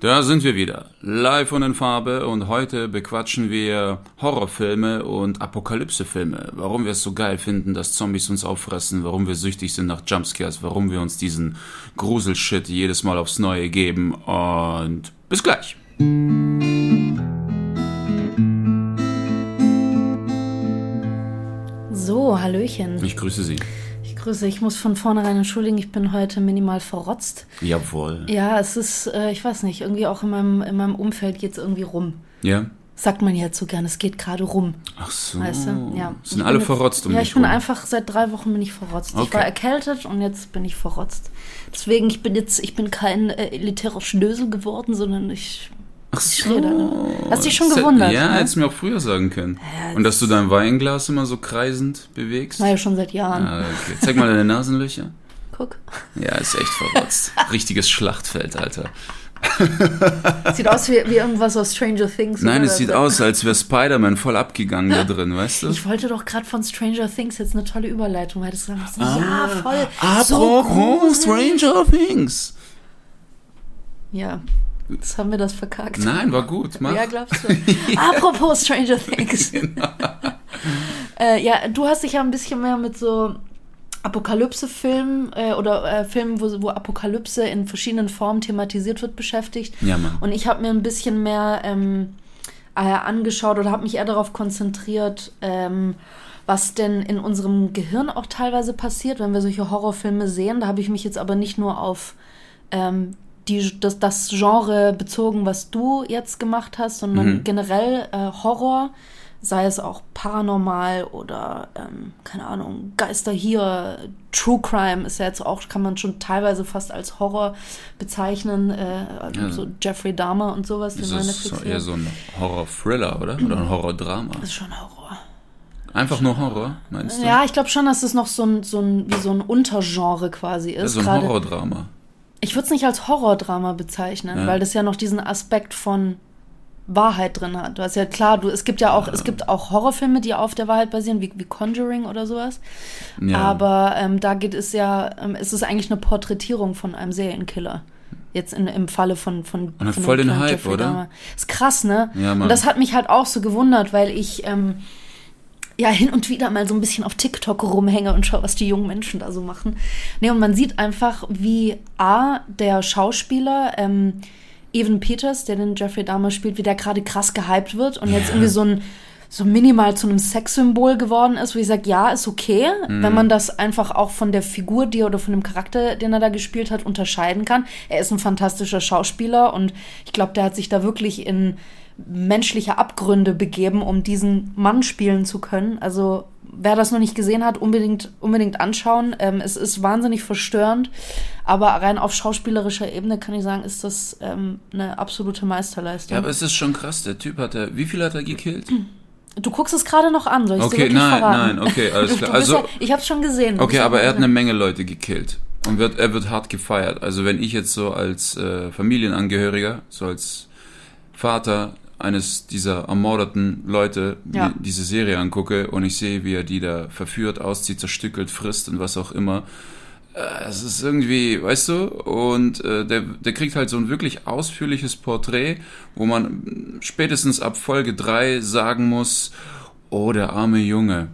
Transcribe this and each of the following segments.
Da sind wir wieder, live und in Farbe und heute bequatschen wir Horrorfilme und Apokalypsefilme. Warum wir es so geil finden, dass Zombies uns auffressen, warum wir süchtig sind nach Jumpscares, warum wir uns diesen Gruselshit jedes Mal aufs Neue geben und bis gleich. So, Hallöchen. Ich grüße Sie. Ich grüße. Ich muss von vornherein entschuldigen, ich bin heute minimal verrotzt. Jawohl. Ja, es ist, äh, ich weiß nicht, irgendwie auch in meinem, in meinem Umfeld geht es irgendwie rum. Ja? Sagt man jetzt so gern, es geht gerade rum. Ach so. Weißt du? Ja. Sind Ich alle verrotzt um Ja, ich bin rum? einfach, seit drei Wochen bin ich verrotzt. Ich Okay. war erkältet und jetzt bin ich verrotzt. Deswegen, ich bin jetzt, ich bin kein äh, elitärer Schnösel geworden, sondern ich. Ach so. rede, ne? Hast dich schon Das- gewundert, Ja, ne? hättest du mir auch früher sagen können. Ja, und dass du dein Weinglas immer so kreisend bewegst. War ja schon seit Jahren. Ah, okay. Zeig mal deine Nasenlöcher. Guck. Ja, ist echt verrotzt. Richtiges Schlachtfeld, Alter. Sieht aus wie, wie irgendwas aus Stranger Things. Nein, es sieht aus, als wäre Spider-Man voll abgegangen da drin, weißt du? Ich wollte doch gerade von Stranger Things jetzt eine tolle Überleitung. Du gesagt, Ah. ja, voll. Apropos gruselig. Stranger Things. Ja, jetzt haben wir das verkackt. Nein, war gut. Mach. Ja, glaubst du? Apropos Stranger Things. Genau. äh, ja, du hast dich ja ein bisschen mehr mit so Apokalypse-Filmen äh, oder äh, Filmen, wo, wo Apokalypse in verschiedenen Formen thematisiert wird, beschäftigt. Ja, Mann. Und ich habe mir ein bisschen mehr ähm, äh, angeschaut oder habe mich eher darauf konzentriert, ähm, was denn in unserem Gehirn auch teilweise passiert, wenn wir solche Horrorfilme sehen. Da habe ich mich jetzt aber nicht nur auf ähm, die, das, das Genre bezogen, was du jetzt gemacht hast, sondern Mhm. generell äh, Horror, sei es auch paranormal oder, ähm, keine Ahnung, Geister hier, True Crime ist ja jetzt auch, kann man schon teilweise fast als Horror bezeichnen, äh, also Ja. so Jeffrey Dahmer und sowas, Das ist so eher so ein Horror-Thriller, oder? Oder ein Horror-Drama. Das ist schon Horror. Einfach nur Horror, meinst du? Ja, ich glaube schon, dass es noch so ein, so ein, wie so ein Untergenre quasi Das ist. ist so ein Horrordrama. Ich würde es nicht als Horrordrama bezeichnen, Ja. weil das ja noch diesen Aspekt von Wahrheit drin hat. Du hast ja klar, du, es gibt ja auch, es gibt auch Horrorfilme, die auf der Wahrheit basieren, wie, wie Conjuring oder sowas. Ja. Aber ähm, da geht es ja, ähm, es ist eigentlich eine Porträtierung von einem Serienkiller. Jetzt in, im Falle von von, Und von voll den Hype, oder? Dahmer. Ist krass, ne? Ja, Mann. Und das hat mich halt auch so gewundert, weil ich ähm, ja hin und wieder mal so ein bisschen auf TikTok rumhänge und schaue, was die jungen Menschen da so machen. Nee, und man sieht einfach, wie A, der Schauspieler, ähm, Evan Peters, der den Jeffrey Dahmer spielt, wie der gerade krass gehypt wird und jetzt irgendwie so ein so minimal zu einem Sexsymbol geworden ist, wo ich sage, ja, ist okay, wenn man das einfach auch von der Figur, die er oder von dem Charakter, den er da gespielt hat, unterscheiden kann. Er ist ein fantastischer Schauspieler und ich glaube, der hat sich da wirklich in menschliche Abgründe begeben, um diesen Mann spielen zu können. Also wer das noch nicht gesehen hat, unbedingt, unbedingt anschauen. Ähm, es ist wahnsinnig verstörend, aber rein auf schauspielerischer Ebene kann ich sagen, ist das ähm, eine absolute Meisterleistung. Ja, aber es ist schon krass. Der Typ hat er. Wie viel hat er gekillt? du guckst es gerade noch an, soll ich dir Okay, wirklich nein, verraten? nein, okay, alles klar. Also- ja, ich habe schon gesehen. Okay, aber er hat eine Menge Leute gekillt. Und wird, er wird hart gefeiert. Also wenn ich jetzt so als äh, Familienangehöriger, so als Vater eines dieser ermordeten Leute Ja. die, diese Serie angucke und ich sehe, wie er die da verführt, auszieht, zerstückelt, frisst und was auch immer. äh, Es ist irgendwie, weißt du, und äh, der, der kriegt halt so ein wirklich ausführliches Porträt, wo man spätestens ab Folge 3 sagen muss, oh, der arme Junge.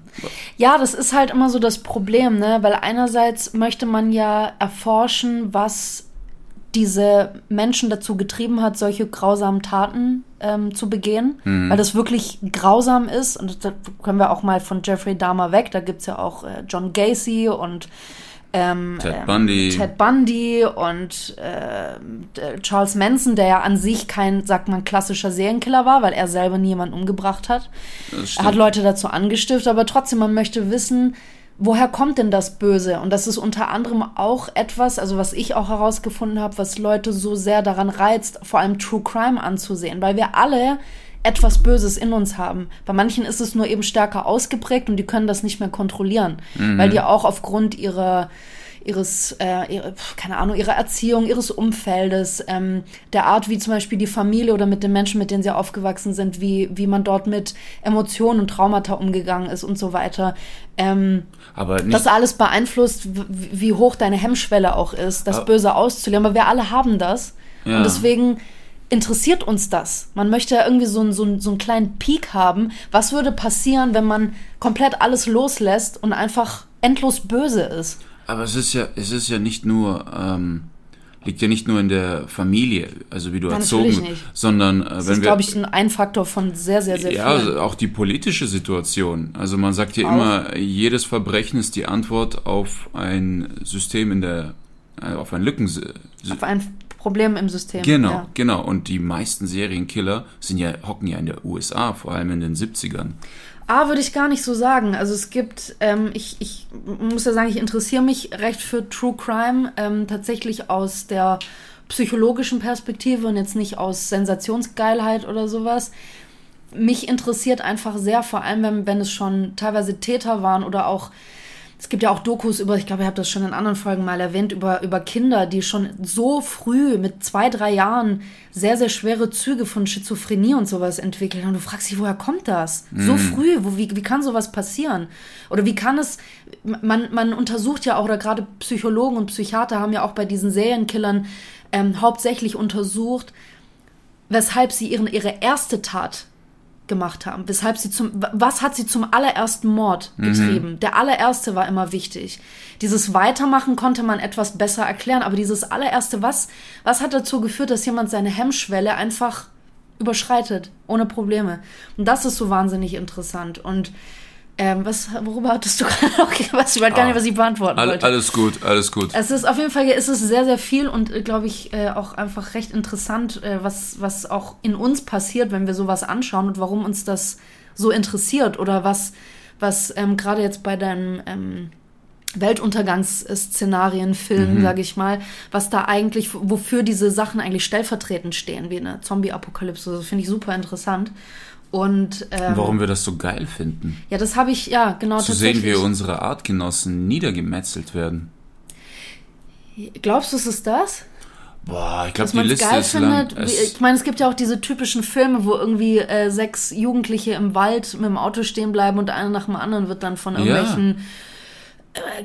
Ja, das ist halt immer so das Problem, ne? Weil einerseits möchte man ja erforschen, was diese Menschen dazu getrieben hat, solche grausamen Taten ähm, zu begehen, weil das wirklich grausam ist. Und da können wir auch mal von Jeffrey Dahmer weg. Da gibt's ja auch äh, John Gacy und ähm, Ted ähm, Bundy. Ted Bundy und ähm, äh, Charles Manson, der ja an sich kein, sagt man, klassischer Serienkiller war, weil er selber niemanden umgebracht hat. Er hat Leute dazu angestiftet, aber trotzdem, man möchte wissen, woher kommt denn das Böse? Und das ist unter anderem auch etwas, also was ich auch herausgefunden habe, was Leute so sehr daran reizt, vor allem True Crime anzusehen, weil wir alle etwas Böses in uns haben. Bei manchen ist es nur eben stärker ausgeprägt und die können das nicht mehr kontrollieren, weil die auch aufgrund ihrer ihres, äh, ihre, keine Ahnung, ihrer Erziehung, ihres Umfeldes, ähm, der Art, wie zum Beispiel die Familie oder mit den Menschen, mit denen sie aufgewachsen sind, wie, wie man dort mit Emotionen und Traumata umgegangen ist und so weiter. Ähm, Aber nicht, das alles beeinflusst, wie hoch deine Hemmschwelle auch ist, das Aber- Böse auszulernen. Aber wir alle haben das. Ja. Und deswegen interessiert uns das? Man möchte ja irgendwie so, einen- so, einen- so einen kleinen Peak haben. Was würde passieren, wenn man komplett alles loslässt und einfach endlos böse ist? Aber es ist ja, es ist ja nicht nur, ähm, liegt ja nicht nur in der Familie, also wie du Ja, erzogen, nicht. sondern äh, Das wenn ist, wir glaube ich, ein, ein Faktor von sehr, sehr, sehr ja, vielen. also auch die politische Situation. Also man sagt ja Auch. immer, jedes Verbrechen ist die Antwort auf ein System in der, äh, auf ein Lücken. Auf ein Problem im System. Genau, Ja. genau. Und die meisten Serienkiller sind ja, hocken ja in der USA, vor allem in den 70ern. A würde ich gar nicht so sagen. Also es gibt, ähm, ich, ich muss ja sagen, ich interessiere mich recht für True Crime, ähm, tatsächlich aus der psychologischen Perspektive und jetzt nicht aus Sensationsgeilheit oder sowas. Mich interessiert einfach sehr, vor allem wenn, wenn es schon teilweise Täter waren oder auch, es gibt ja auch Dokus über, ich glaube, ihr habt das schon in anderen Folgen mal erwähnt, über, über Kinder, die schon so früh mit zwei, drei Jahren sehr, sehr schwere Züge von Schizophrenie und sowas entwickeln. Und du fragst dich, woher kommt das? So früh, wo, wie, wie kann sowas passieren? Oder wie kann es, man, man untersucht ja auch, oder gerade Psychologen und Psychiater haben ja auch bei diesen Serienkillern ähm, hauptsächlich untersucht, weshalb sie ihren, ihre erste Tat gemacht haben, weshalb sie zum, was hat sie zum allerersten Mord getrieben? Der allererste war immer wichtig. Dieses Weitermachen konnte man etwas besser erklären, aber dieses allererste, was, was hat dazu geführt, dass jemand seine Hemmschwelle einfach überschreitet, ohne Probleme? Und das ist so wahnsinnig interessant. Und ähm, was, worüber hattest du gerade noch was? Ich weiß gar nicht, was ich beantworten All, wollte. alles gut, alles gut. Es ist auf jeden Fall, es ist sehr, sehr viel und glaube ich äh, auch einfach recht interessant, äh, was, was auch in uns passiert, wenn wir sowas anschauen und warum uns das so interessiert oder was, was ähm, gerade jetzt bei deinem ähm, Weltuntergangsszenarienfilm, sage ich mal, was da eigentlich, wofür diese Sachen eigentlich stellvertretend stehen, wie eine Zombie-Apokalypse. Das finde ich super interessant. Und ähm, Warum wir das so geil finden. ja, das habe ich, ja, genau Zu sehen, wie unsere Artgenossen niedergemetzelt werden. Glaubst du, es ist das? Boah, ich glaube, die Liste geil ist lang. findet. Wie, Es, ich meine, es gibt ja auch diese typischen Filme, wo irgendwie äh, sechs Jugendliche im Wald mit dem Auto stehen bleiben und einer nach dem anderen wird dann von irgendwelchen, äh,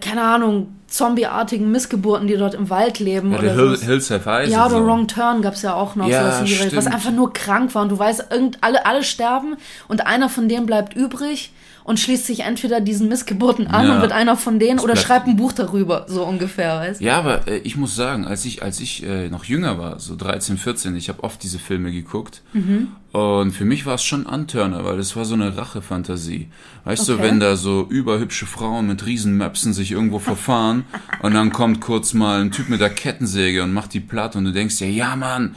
keine Ahnung, zombieartigen Missgeburten, die dort im Wald leben. ja, oder der Hill, so. Hills Have Eyes. Ja, oder so. Wrong Turn gab's ja auch noch, Ja, Richtung, was einfach nur krank war und du weißt, irgend, alle, alle sterben und einer von denen bleibt übrig und schließt sich entweder diesen Missgeburten an Ja. und wird einer von denen oder schreibt ein Buch darüber, so ungefähr, weißt Ja, aber äh, ich muss sagen, als ich, als ich äh, noch jünger war, so 13, 14, ich habe oft diese Filme geguckt. Mhm. Und für mich war es schon Antörner, weil das war so eine Rachefantasie. Weißt du, Okay. wenn da so überhübsche Frauen mit Riesenmöpsen sich irgendwo verfahren und dann kommt kurz mal ein Typ mit der Kettensäge und macht die platt und du denkst dir, ja Mann,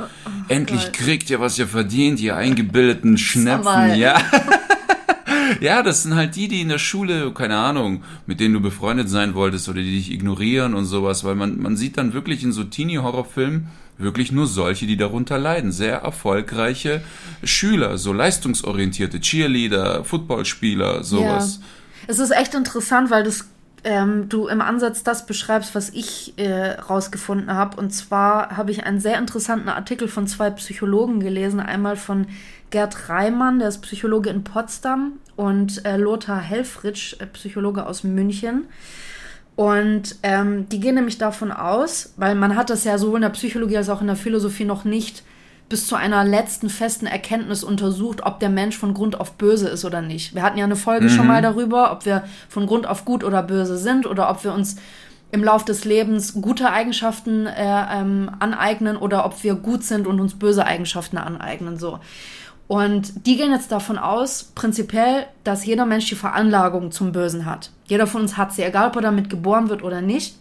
endlich Gott. kriegt ihr, was ihr verdient, ihr eingebildeten Schnepfen. aber- Ja. Ja, das sind halt die, die in der Schule, keine Ahnung, mit denen du befreundet sein wolltest oder die dich ignorieren und sowas, weil man, man sieht dann wirklich in so Teenie-Horrorfilmen wirklich nur solche, die darunter leiden. Sehr erfolgreiche Schüler, so leistungsorientierte Cheerleader, Footballspieler, sowas. Ja. Es ist echt interessant, weil das, ähm, du im Ansatz das beschreibst, was ich äh, rausgefunden habe. Und zwar habe ich einen sehr interessanten Artikel von zwei Psychologen gelesen. Einmal von Gerd Reimann, der ist Psychologe in Potsdam, und äh, Lothar Helfrich, äh, Psychologe aus München. Und ähm, die gehen nämlich davon aus, weil man hat das ja sowohl in der Psychologie als auch in der Philosophie noch nicht bis zu einer letzten festen Erkenntnis untersucht, ob der Mensch von Grund auf böse ist oder nicht. Wir hatten ja eine Folge schon mal darüber, ob wir von Grund auf gut oder böse sind oder ob wir uns im Lauf des Lebens gute Eigenschaften äh, ähm, aneignen oder ob wir gut sind und uns böse Eigenschaften aneignen. So. Und die gehen jetzt davon aus, prinzipiell, dass jeder Mensch die Veranlagung zum Bösen hat. Jeder von uns hat sie, egal ob er damit geboren wird oder nicht.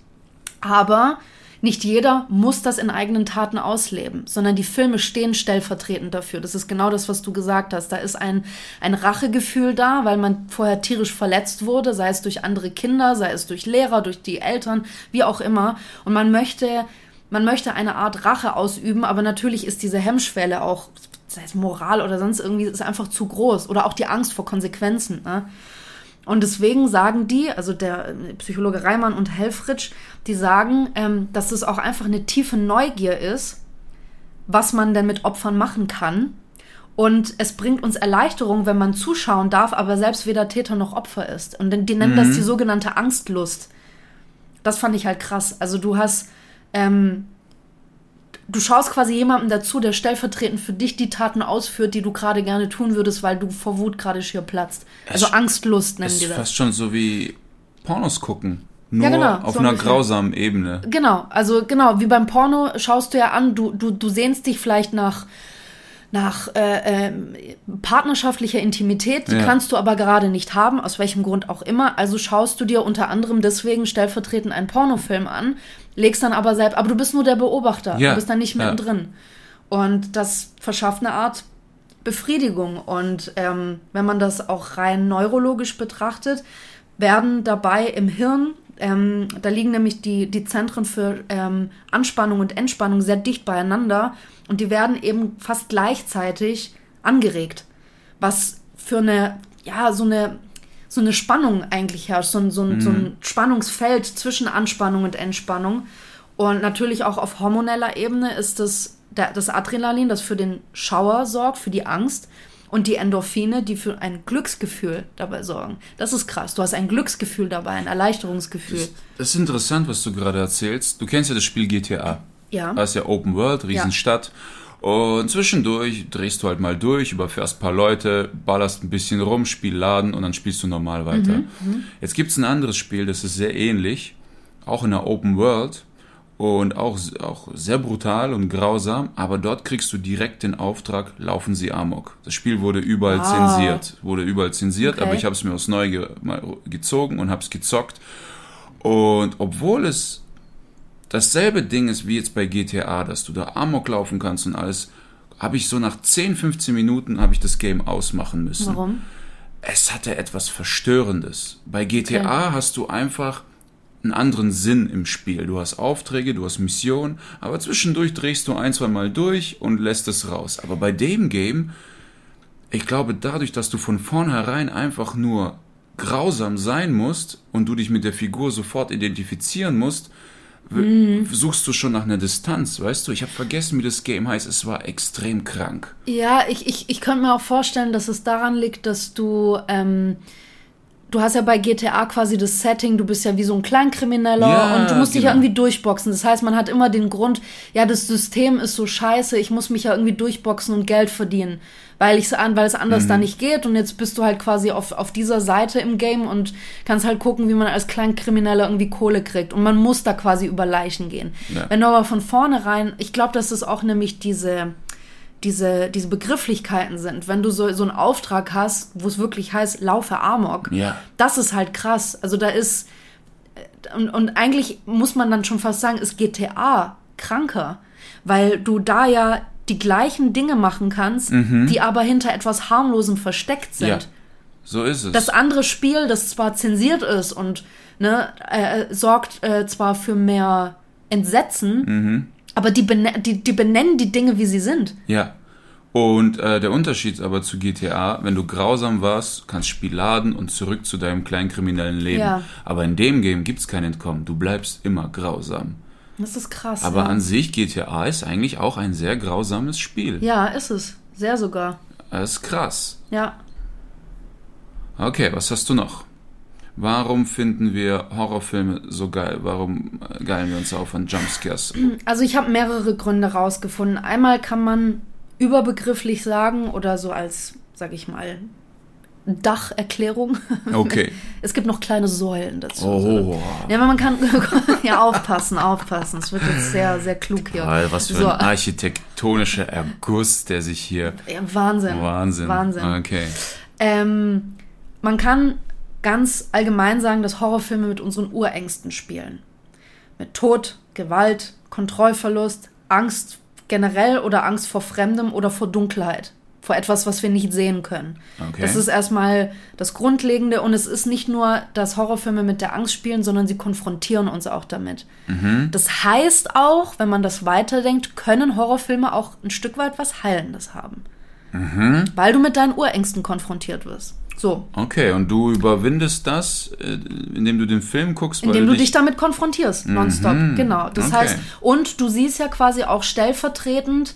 Aber nicht jeder muss das in eigenen Taten ausleben, sondern die Filme stehen stellvertretend dafür. Das ist genau das, was du gesagt hast. Da ist ein, ein Rachegefühl da, weil man vorher tierisch verletzt wurde, sei es durch andere Kinder, sei es durch Lehrer, durch die Eltern, wie auch immer. Und man möchte, man möchte eine Art Rache ausüben, aber natürlich ist diese Hemmschwelle auch, sei es Moral oder sonst irgendwie, ist einfach zu groß. Oder auch die Angst vor Konsequenzen. Ne? Und deswegen sagen die, also der äh, Psychologe Reimann und Helfrich, die sagen, ähm, dass es auch einfach eine tiefe Neugier ist, was man denn mit Opfern machen kann. Und es bringt uns Erleichterung, wenn man zuschauen darf, aber selbst weder Täter noch Opfer ist. Und die nennen das die sogenannte Angstlust. Das fand ich halt krass. Also du hast, ähm, du schaust quasi jemandem dazu, der stellvertretend für dich die Taten ausführt, die du gerade gerne tun würdest, weil du vor Wut gerade schier platzt. Also Es- Angstlust nennen ist die das. fast schon so wie Pornos gucken. Nur Ja, genau, auf so einer ungefähr. grausamen Ebene. Genau, also genau, wie beim Porno schaust du ja an, du, du, du sehnst dich vielleicht nach, nach äh, ähm, partnerschaftlicher Intimität, die Ja. kannst du aber gerade nicht haben, aus welchem Grund auch immer. Also schaust du dir unter anderem deswegen stellvertretend einen Pornofilm an, legst dann aber selbst, aber du bist nur der Beobachter, Ja, du bist dann nicht ja. mittendrin. Und das verschafft eine Art Befriedigung. Und ähm, wenn man das auch rein neurologisch betrachtet, werden dabei im Hirn, ähm, da liegen nämlich die, die Zentren für ähm, Anspannung und Entspannung sehr dicht beieinander und die werden eben fast gleichzeitig angeregt. Was für eine, ja, so eine, so eine Spannung eigentlich herrscht, so ein, so ein, so ein Spannungsfeld zwischen Anspannung und Entspannung. Und natürlich auch auf hormoneller Ebene ist das das Adrenalin, das für den Schauer sorgt, für die Angst. Und die Endorphine, die für ein Glücksgefühl dabei sorgen. Das ist krass. Du hast ein Glücksgefühl dabei, ein Erleichterungsgefühl. Das ist interessant, was du gerade erzählst. Du kennst ja das Spiel GTA. Ja. Das ist ja Open World, Riesenstadt. Und zwischendurch drehst du halt mal durch, überfährst ein paar Leute, ballerst ein bisschen rum, Spiel laden und dann spielst du normal weiter. Jetzt gibt's ein anderes Spiel, das ist sehr ähnlich, auch in der Open World und auch, auch sehr brutal und grausam, aber dort kriegst du direkt den Auftrag, laufen Sie Amok. Das Spiel wurde überall Wow. zensiert, wurde überall zensiert, Okay. aber ich habe es mir aus Neugier mal gezogen und habe es gezockt. Und obwohl es dasselbe Ding ist wie jetzt bei GTA, dass du da Amok laufen kannst und alles, habe ich so nach 10, 15 Minuten habe ich das Game ausmachen müssen. Warum? Es hatte etwas Verstörendes. Bei GTA hast du einfach einen anderen Sinn im Spiel. Du hast Aufträge, du hast Missionen, aber zwischendurch drehst du ein, zwei Mal durch und lässt es raus. Aber bei dem Game, ich glaube, dadurch, dass du von vornherein einfach nur grausam sein musst und du dich mit der Figur sofort identifizieren musst, w- suchst du schon nach einer Distanz, weißt du? Ich habe vergessen, wie das Game heißt. Es war extrem krank. Ja, ich, ich, ich könnte mir auch vorstellen, dass es daran liegt, dass du, ähm, du hast ja bei GTA quasi das Setting, du bist ja wie so ein Kleinkrimineller Ja, und du musst dich ja genau. irgendwie durchboxen. Das heißt, man hat immer den Grund, ja, das System ist so scheiße, ich muss mich ja irgendwie durchboxen und Geld verdienen, weil ich an, weil es anders Mhm. da nicht geht und jetzt bist du halt quasi auf, auf dieser Seite im Game und kannst halt gucken, wie man als Kleinkrimineller irgendwie Kohle kriegt und man muss da quasi über Leichen gehen. Ja. Wenn du aber von vornherein, ich glaube, dass es auch nämlich diese diese, diese Begrifflichkeiten sind. Wenn du so, so einen Auftrag hast, wo es wirklich heißt, laufe Amok, Ja. das ist halt krass. Also da ist, äh, und, und eigentlich muss man dann schon fast sagen, ist GTA kranker, weil du da ja die gleichen Dinge machen kannst, die aber hinter etwas harmlosem versteckt sind. Ja. So ist es. Das andere Spiel, das zwar zensiert ist und ne, äh, sorgt äh, zwar für mehr Entsetzen, Mhm. Aber die, bene die, die benennen die Dinge, wie sie sind. Ja. Und äh, der Unterschied aber zu GTA, wenn du grausam warst, kannst Spiel laden und zurück zu deinem kleinkriminellen Leben. Ja. Aber in dem Game gibt's kein Entkommen. Du bleibst immer grausam. Das ist krass. Aber ja. an sich GTA ist eigentlich auch ein sehr grausames Spiel. ja, ist es. Sehr sogar. Das ist krass. Ja. Okay, was hast du noch? Warum finden wir Horrorfilme so geil? Warum äh, geilen wir uns auf an Jumpscares? Also ich habe mehrere Gründe rausgefunden. Einmal kann man überbegrifflich sagen oder so als, sag ich mal, Dacherklärung. Okay. Es gibt noch kleine Säulen dazu. Oh, Ja, aber man kann ja aufpassen, aufpassen. Es wird jetzt sehr, sehr klug hier. Geil, was für so, ein architektonischer Erguss, der sich hier. ja, Wahnsinn. Wahnsinn. Wahnsinn. Okay. Ähm, man kann ganz allgemein sagen, dass Horrorfilme mit unseren Urängsten spielen. Mit Tod, Gewalt, Kontrollverlust, Angst generell oder Angst vor Fremdem oder vor Dunkelheit. Vor etwas, was wir nicht sehen können. Okay. Das ist erstmal das Grundlegende und es ist nicht nur, dass Horrorfilme mit der Angst spielen, sondern sie konfrontieren uns auch damit. Mhm. Das heißt auch, wenn man das weiterdenkt, können Horrorfilme auch ein Stück weit was Heilendes haben. Mhm. Weil du mit deinen Urängsten konfrontiert wirst. So, Okay, und du überwindest das, äh, indem du den Film guckst, weil Indem du dich- dich damit konfrontierst, nonstop. Genau. Das Okay. heißt, und du siehst ja quasi auch stellvertretend,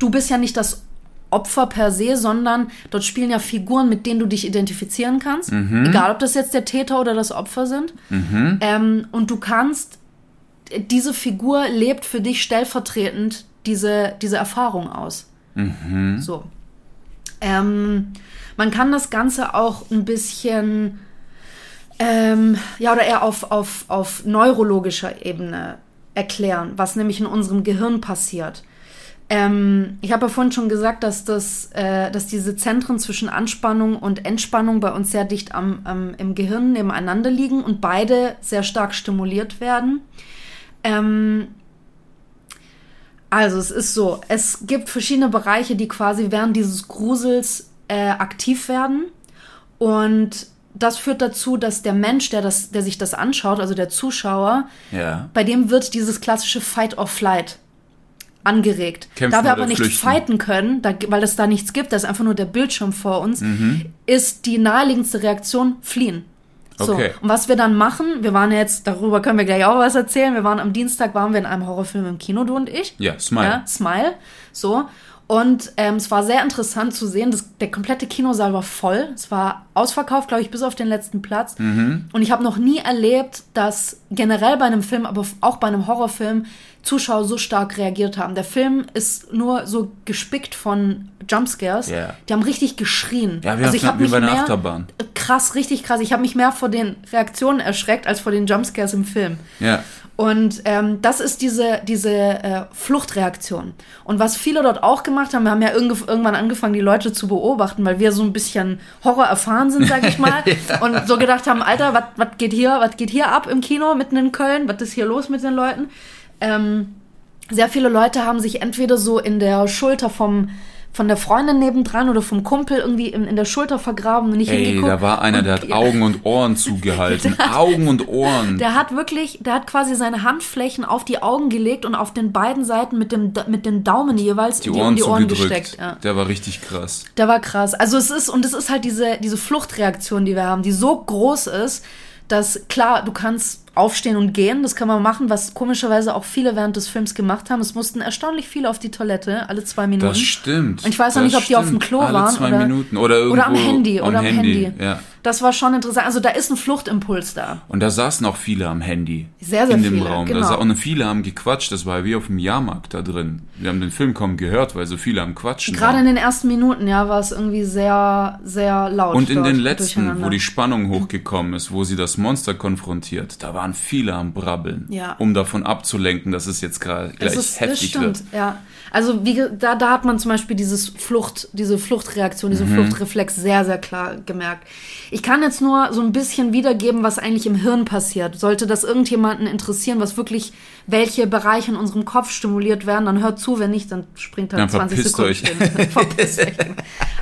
du bist ja nicht das Opfer per se, sondern dort spielen ja Figuren, mit denen du dich identifizieren kannst. Egal, ob das jetzt der Täter oder das Opfer sind. Ähm, und du kannst, diese Figur lebt für dich stellvertretend diese, diese Erfahrung aus. Mhm. So. Ähm, man kann das Ganze auch ein bisschen, ähm, ja, oder eher auf, auf, auf neurologischer Ebene erklären, was nämlich in unserem Gehirn passiert. Ähm, ich habe ja vorhin schon gesagt, dass, das, äh, dass diese Zentren zwischen Anspannung und Entspannung bei uns sehr dicht am, am, im Gehirn nebeneinander liegen und beide sehr stark stimuliert werden. Ähm, also es ist so, es gibt verschiedene Bereiche, die quasi während dieses Grusels äh, aktiv werden und das führt dazu, dass der Mensch, der, das, der sich das anschaut, also der Zuschauer, Ja. bei dem wird dieses klassische Fight or Flight angeregt. Kämpfen da wir aber nicht flüchten. fighten können, da, weil es da nichts gibt, da ist einfach nur der Bildschirm vor uns, Mhm. ist die naheliegendste Reaktion fliehen. So, Okay. und was wir dann machen, wir waren jetzt, darüber können wir gleich auch was erzählen, wir waren am Dienstag, waren wir in einem Horrorfilm im Kino, du und ich. Ja, Smile. Ja, Smile. So. Und ähm, es war sehr interessant zu sehen, dass der komplette Kinosaal war voll. Es war ausverkauft, glaube ich, bis auf den letzten Platz. Mhm. Und ich habe noch nie erlebt, dass generell bei einem Film, aber auch bei einem Horrorfilm, Zuschauer so stark reagiert haben. Der Film ist nur so gespickt von Jumpscares. Ja. Die haben richtig geschrien. Ja, wir also ich habe wie mich bei einer mehr, Achterbahn. krass, richtig krass. Ich habe mich mehr vor den Reaktionen erschreckt als vor den Jumpscares im Film. Ja. Und ähm, das ist diese, diese äh, Fluchtreaktion. Und was viele dort auch gemacht haben, wir haben ja irgend, irgendwann angefangen, die Leute zu beobachten, weil wir so ein bisschen Horror erfahren sind, sag ich mal. Und so gedacht haben, Alter, was geht hier, was geht hier ab im Kino mitten in Köln? Was ist hier los mit den Leuten? Ähm, sehr viele Leute haben sich entweder so in der Schulter vom von der Freundin nebendran oder vom Kumpel irgendwie in, in der Schulter vergraben und nicht Ey, hingeguckt. da war einer, der hat Augen und Ohren zugehalten. Augen und Ohren. Der hat wirklich, der hat quasi seine Handflächen auf die Augen gelegt und auf den beiden Seiten mit dem mit den Daumen jeweils die in Ohren die Ohren zugedrückt. gesteckt. Ja. Der war richtig krass. Der war krass. Also es ist und es ist halt diese diese Fluchtreaktion, die wir haben, die so groß ist, dass klar, du kannst aufstehen und gehen, das kann man machen, was komischerweise auch viele während des Films gemacht haben. Es mussten erstaunlich viele auf die Toilette, alle zwei Minuten. Das stimmt. Und ich weiß noch nicht, ob die auf dem stimmt. Klo Alle waren zwei oder, Minuten. Oder irgendwo oder am Handy oder am Handy. Ja. Das war schon interessant. Also da ist ein Fluchtimpuls da. Und da saßen auch viele am Handy. Sehr, sehr in dem viele, Raum. genau. Da und viele haben gequatscht. Das war wie auf dem Jahrmarkt da drin. Wir haben den Film kaum gehört, weil so viele am Quatschen Gerade waren. in den ersten Minuten, ja, war es irgendwie sehr, sehr laut. Und in den letzten, wo die Spannung hochgekommen ist, wo sie das Monster konfrontiert, da waren viele am Brabbeln, Ja. um davon abzulenken, dass es jetzt gerade gleich ist, das heftig stimmt, wird. ja. Also wie, da, da hat man zum Beispiel dieses Flucht, diese Fluchtreaktion, diesen Mhm. Fluchtreflex sehr, sehr klar gemerkt. Ich kann jetzt nur so ein bisschen wiedergeben, was eigentlich im Hirn passiert. Sollte das irgendjemanden interessieren, was wirklich, welche Bereiche in unserem Kopf stimuliert werden, dann hört zu, wenn nicht, dann springt halt Dann 20 verpisst Sekunden. euch. verpisst euch.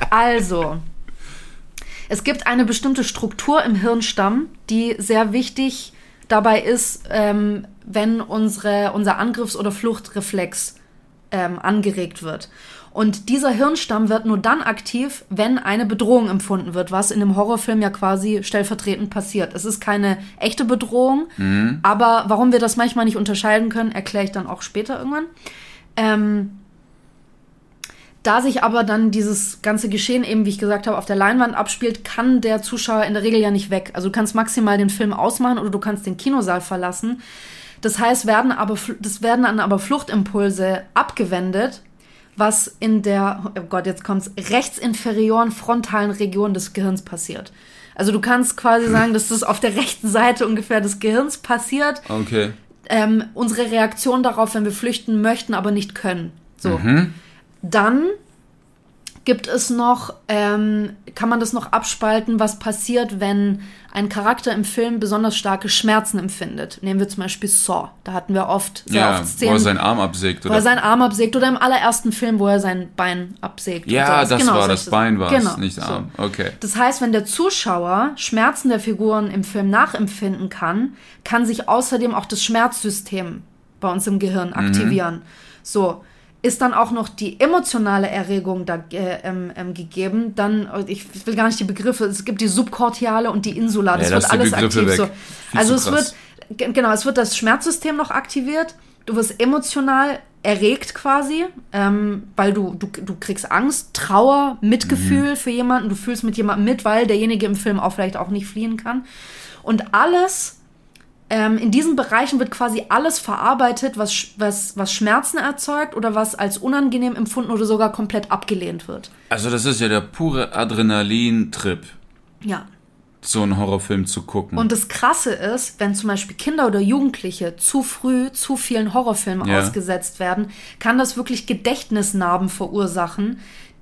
Also, es gibt eine bestimmte Struktur im Hirnstamm, die sehr wichtig dabei ist, ähm, wenn unsere, unser Angriffs- oder Fluchtreflex ähm, angeregt wird. Und dieser Hirnstamm wird nur dann aktiv, wenn eine Bedrohung empfunden wird, was in einem Horrorfilm ja quasi stellvertretend passiert. Es ist keine echte Bedrohung, aber warum wir das manchmal nicht unterscheiden können, erkläre ich dann auch später irgendwann. Ähm, da sich aber dann dieses ganze Geschehen eben, wie ich gesagt habe, auf der Leinwand abspielt, kann der Zuschauer in der Regel ja nicht weg. Also du kannst maximal den Film ausmachen oder du kannst den Kinosaal verlassen. Das heißt, werden aber, das werden dann aber Fluchtimpulse abgewendet, was in der, oh Gott, jetzt kommt's, rechtsinferioren frontalen Region des Gehirns passiert. Also du kannst quasi sagen, dass das auf der rechten Seite ungefähr des Gehirns passiert Okay. ähm, unsere Reaktion darauf, wenn wir flüchten möchten, aber nicht können. So. Dann gibt es noch, ähm, kann man das noch abspalten, was passiert, wenn ein Charakter im Film besonders starke Schmerzen empfindet. Nehmen wir zum Beispiel Saw. Da hatten wir oft sehr Ja, oft wo Szenen, er seinen Arm absägt. wo Oder? er seinen Arm absägt oder im allerersten Film, wo er sein Bein absägt. ja, das Genau, war das Bein, war genau, es, nicht so. Arm. Okay. Das heißt, wenn der Zuschauer Schmerzen der Figuren im Film nachempfinden kann, kann sich außerdem auch das Schmerzsystem bei uns im Gehirn aktivieren. So. Ist dann auch noch die emotionale Erregung da äh, ähm, ähm, gegeben, dann, äh, ich will gar nicht die Begriffe, es gibt die subkortiale und die Insula, das Ja, wird alles Begriffe aktiv. So. Also es krass. wird, ge- genau, es wird das Schmerzsystem noch aktiviert, du wirst emotional erregt quasi, ähm, weil du, du, du kriegst Angst, Trauer, Mitgefühl Mhm. für jemanden, du fühlst mit jemandem mit, weil derjenige im Film auch vielleicht auch nicht fliehen kann. Und alles ähm, in diesen Bereichen wird quasi alles verarbeitet, was, was, was Schmerzen erzeugt oder was als unangenehm empfunden oder sogar komplett abgelehnt wird. Also das ist ja der pure Adrenalin-Trip, Ja. so einen Horrorfilm zu gucken. Und das Krasse ist, wenn zum Beispiel Kinder oder Jugendliche zu früh zu vielen Horrorfilmen Ja. ausgesetzt werden, kann das wirklich Gedächtnisnarben verursachen,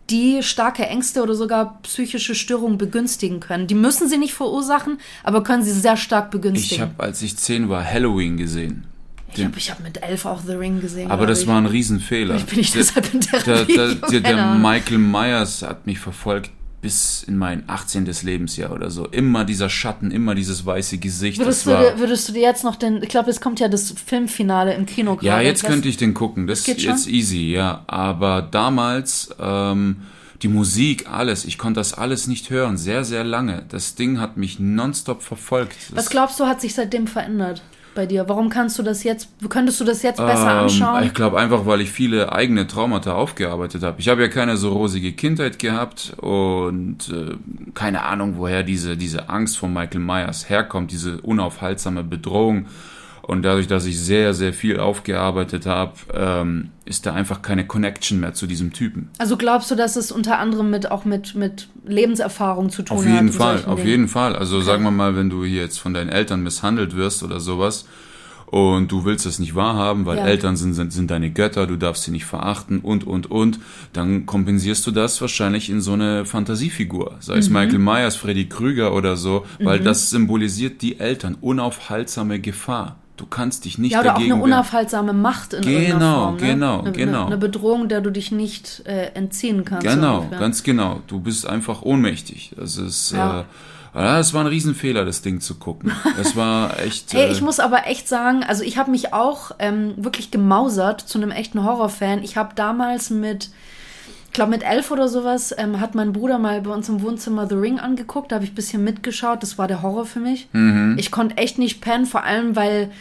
die starke Ängste oder sogar psychische Störungen begünstigen können. Die müssen sie nicht verursachen, aber können sie sehr stark ich begünstigen. habe, als ich zehn war, Halloween gesehen. Ich habe ich hab mit elf auch The Ring gesehen. Aber das ich. war ein Riesenfehler. Ich bin nicht deshalb in der, Therapie. der, der, der Alter. Michael Myers hat mich verfolgt bis in mein 18. Lebensjahr oder so. Immer dieser Schatten, immer dieses weiße Gesicht. Würdest das du, dir- würdest du dir jetzt noch den, ich glaube, es kommt ja das Filmfinale im Kino ja, gerade. jetzt Was- könnte ich den gucken. Das geht ist jetzt easy, ja. Aber damals, ähm, die Musik, alles, ich konnte das alles nicht hören. Sehr, sehr lange. Das Ding hat mich nonstop verfolgt. Das, Was glaubst du, hat sich seitdem verändert bei dir? Warum kannst du das jetzt, könntest du das jetzt besser Ähm, anschauen? Ich glaube einfach, weil ich viele eigene Traumata aufgearbeitet habe. Ich habe ja keine so rosige Kindheit gehabt und äh, keine Ahnung, woher diese, diese Angst von Michael Myers herkommt, diese unaufhaltsame Bedrohung. Und dadurch, dass ich sehr, sehr viel aufgearbeitet habe, ähm, ist da einfach keine Connection mehr zu diesem Typen. Also glaubst du, dass es unter anderem mit auch mit, mit Lebenserfahrung zu tun Auf hat? jeden und Fall, auf Dingen? jeden Fall. Also sagen wir mal, wenn du hier jetzt von deinen Eltern misshandelt wirst oder sowas und du willst es nicht wahrhaben, weil Ja. Eltern sind, sind, sind deine Götter, du darfst sie nicht verachten und, und, und, dann kompensierst du das wahrscheinlich in so eine Fantasiefigur. Sei Mhm. es Michael Myers, Freddy Krüger oder so, weil das symbolisiert die Eltern, unaufhaltsame Gefahr. Du kannst dich nicht Ja, oder auch eine unaufhaltsame Macht in Genau, Form. Ne? genau, eine, genau. Eine, Bedrohung, der du dich nicht äh, entziehen kannst. Genau, ungefähr. ganz genau. Du bist einfach ohnmächtig. Das ist, Ja. äh, ja, es war ein Riesenfehler, das Ding zu gucken. Es war echt. Hey, äh, ich muss aber echt sagen, also ich habe mich auch ähm, wirklich gemausert zu einem echten Horrorfan. Ich habe damals mit, ich glaube mit elf oder sowas, ähm, hat mein Bruder mal bei uns im Wohnzimmer The Ring angeguckt. Da habe ich ein bisschen mitgeschaut. Das war der Horror für mich. Ich konnte echt nicht pennen, vor allem weil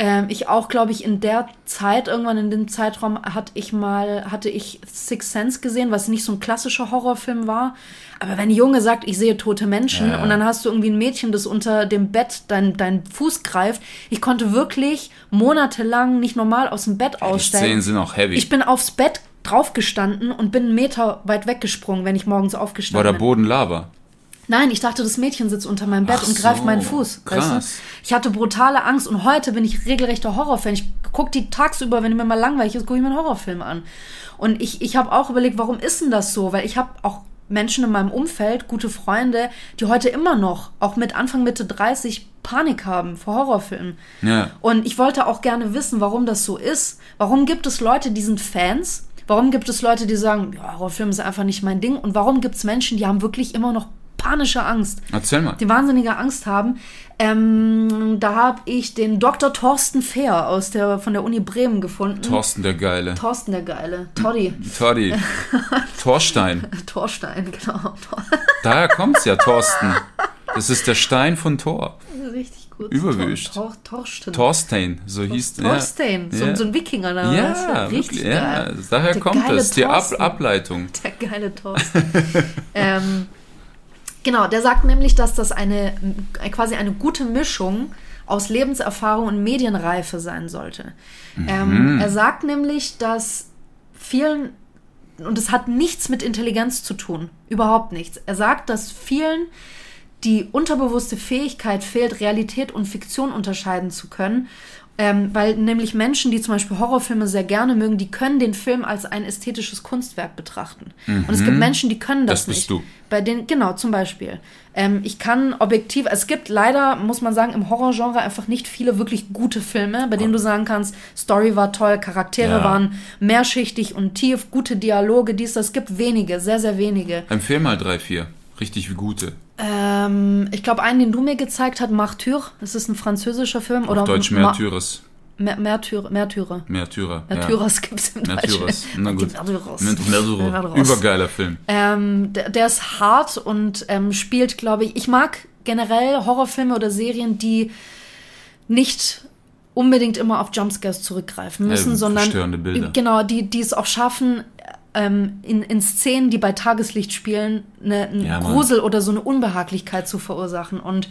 ähm, ich auch, glaube ich, in der Zeit, irgendwann in dem Zeitraum, hatte ich mal, hatte ich Six Sense gesehen, was nicht so ein klassischer Horrorfilm war. Aber wenn ein Junge sagt, ich sehe tote Menschen Ja. und dann hast du irgendwie ein Mädchen, das unter dem Bett dein, dein Fuß greift. Ich konnte wirklich monatelang nicht normal aus dem Bett die aussteigen. Szenen sind auch heavy. Ich bin aufs Bett draufgestanden und bin einen Meter weit weggesprungen, wenn ich morgens war aufgestanden der bin. Boden Lava. Nein, ich dachte, das Mädchen sitzt unter meinem Bett Ach und greift so, meinen Fuß. Weißt krass. du? Ich hatte brutale Angst und heute bin ich regelrechter Horrorfan. Ich gucke die tagsüber, wenn mir mal langweilig ist, gucke ich mir einen Horrorfilm an. Und ich, ich habe auch überlegt, warum ist denn das so? Weil ich habe auch Menschen in meinem Umfeld, gute Freunde, die heute immer noch, auch mit Anfang, Mitte 30, Panik haben vor Horrorfilmen. Ja. Und ich wollte auch gerne wissen, warum das so ist. Warum gibt es Leute, die sind Fans? Warum gibt es Leute, die sagen, ja, Horrorfilm ist einfach nicht mein Ding? Und warum gibt es Menschen, die haben wirklich immer noch panische Angst? Erzähl mal. die wahnsinnige Angst haben. Ähm, da habe ich den Dr. Thorsten Fehr aus der, von der Uni Bremen gefunden. Thorsten der Geile. Thorsten der Geile. Toddy. Toddy. Thorstein. Torstein, genau. Daher kommt's ja, Thorsten. Das ist der Stein von Thor. Richtig gut. Überwüscht. Tor, Tor, Torsten. Thorstein, so hieß Thorstein. So, ja. so ein Wikinger da. Ja, weißt du? richtig, geil. ja. Daher Der kommt es. Die Ab. Ableitung. Der geile Thorsten. ähm, genau, der sagt nämlich, dass das eine äh, quasi eine gute Mischung aus Lebenserfahrung und Medienreife sein sollte. Ähm, er sagt nämlich, dass vielen, und es hat nichts mit Intelligenz zu tun, überhaupt nichts. Er sagt, dass vielen die unterbewusste Fähigkeit fehlt, Realität und Fiktion unterscheiden zu können. Ähm, weil nämlich Menschen, die zum Beispiel Horrorfilme sehr gerne mögen, die können den Film als ein ästhetisches Kunstwerk betrachten. Und es gibt Menschen, die können das, Das bist nicht. du. Bei denen, genau, zum Beispiel. Ähm, ich kann objektiv, es gibt leider, muss man sagen, im Horrorgenre einfach nicht viele wirklich gute Filme, bei denen du sagen kannst, Story war toll, Charaktere Ja. waren mehrschichtig und tief, gute Dialoge, dies, das. Es gibt wenige, sehr, sehr wenige. Empfehl mal drei, vier. Richtig wie gute. Ähm, ich glaube, einen, den du mir gezeigt hast, Martyr. Das ist ein französischer Film. oder Auf Deutsch Ma- Märtyres. Märtyr, Märtyrer. Märtyrer. Märtyrers gibt es im Märtyrers. Deutschen. Na gut. Märtyrers. Märtyrer. Märtyrers. Übergeiler Film. Ähm, der, der ist hart und ähm, spielt, glaube ich, ich mag generell Horrorfilme oder Serien, die nicht unbedingt immer auf Jumpscares zurückgreifen müssen, Ja, sondern genau, die, die es auch schaffen, ähm, in, in Szenen, die bei Tageslicht spielen, eine, einen Ja. Grusel oder so eine Unbehaglichkeit zu verursachen. Und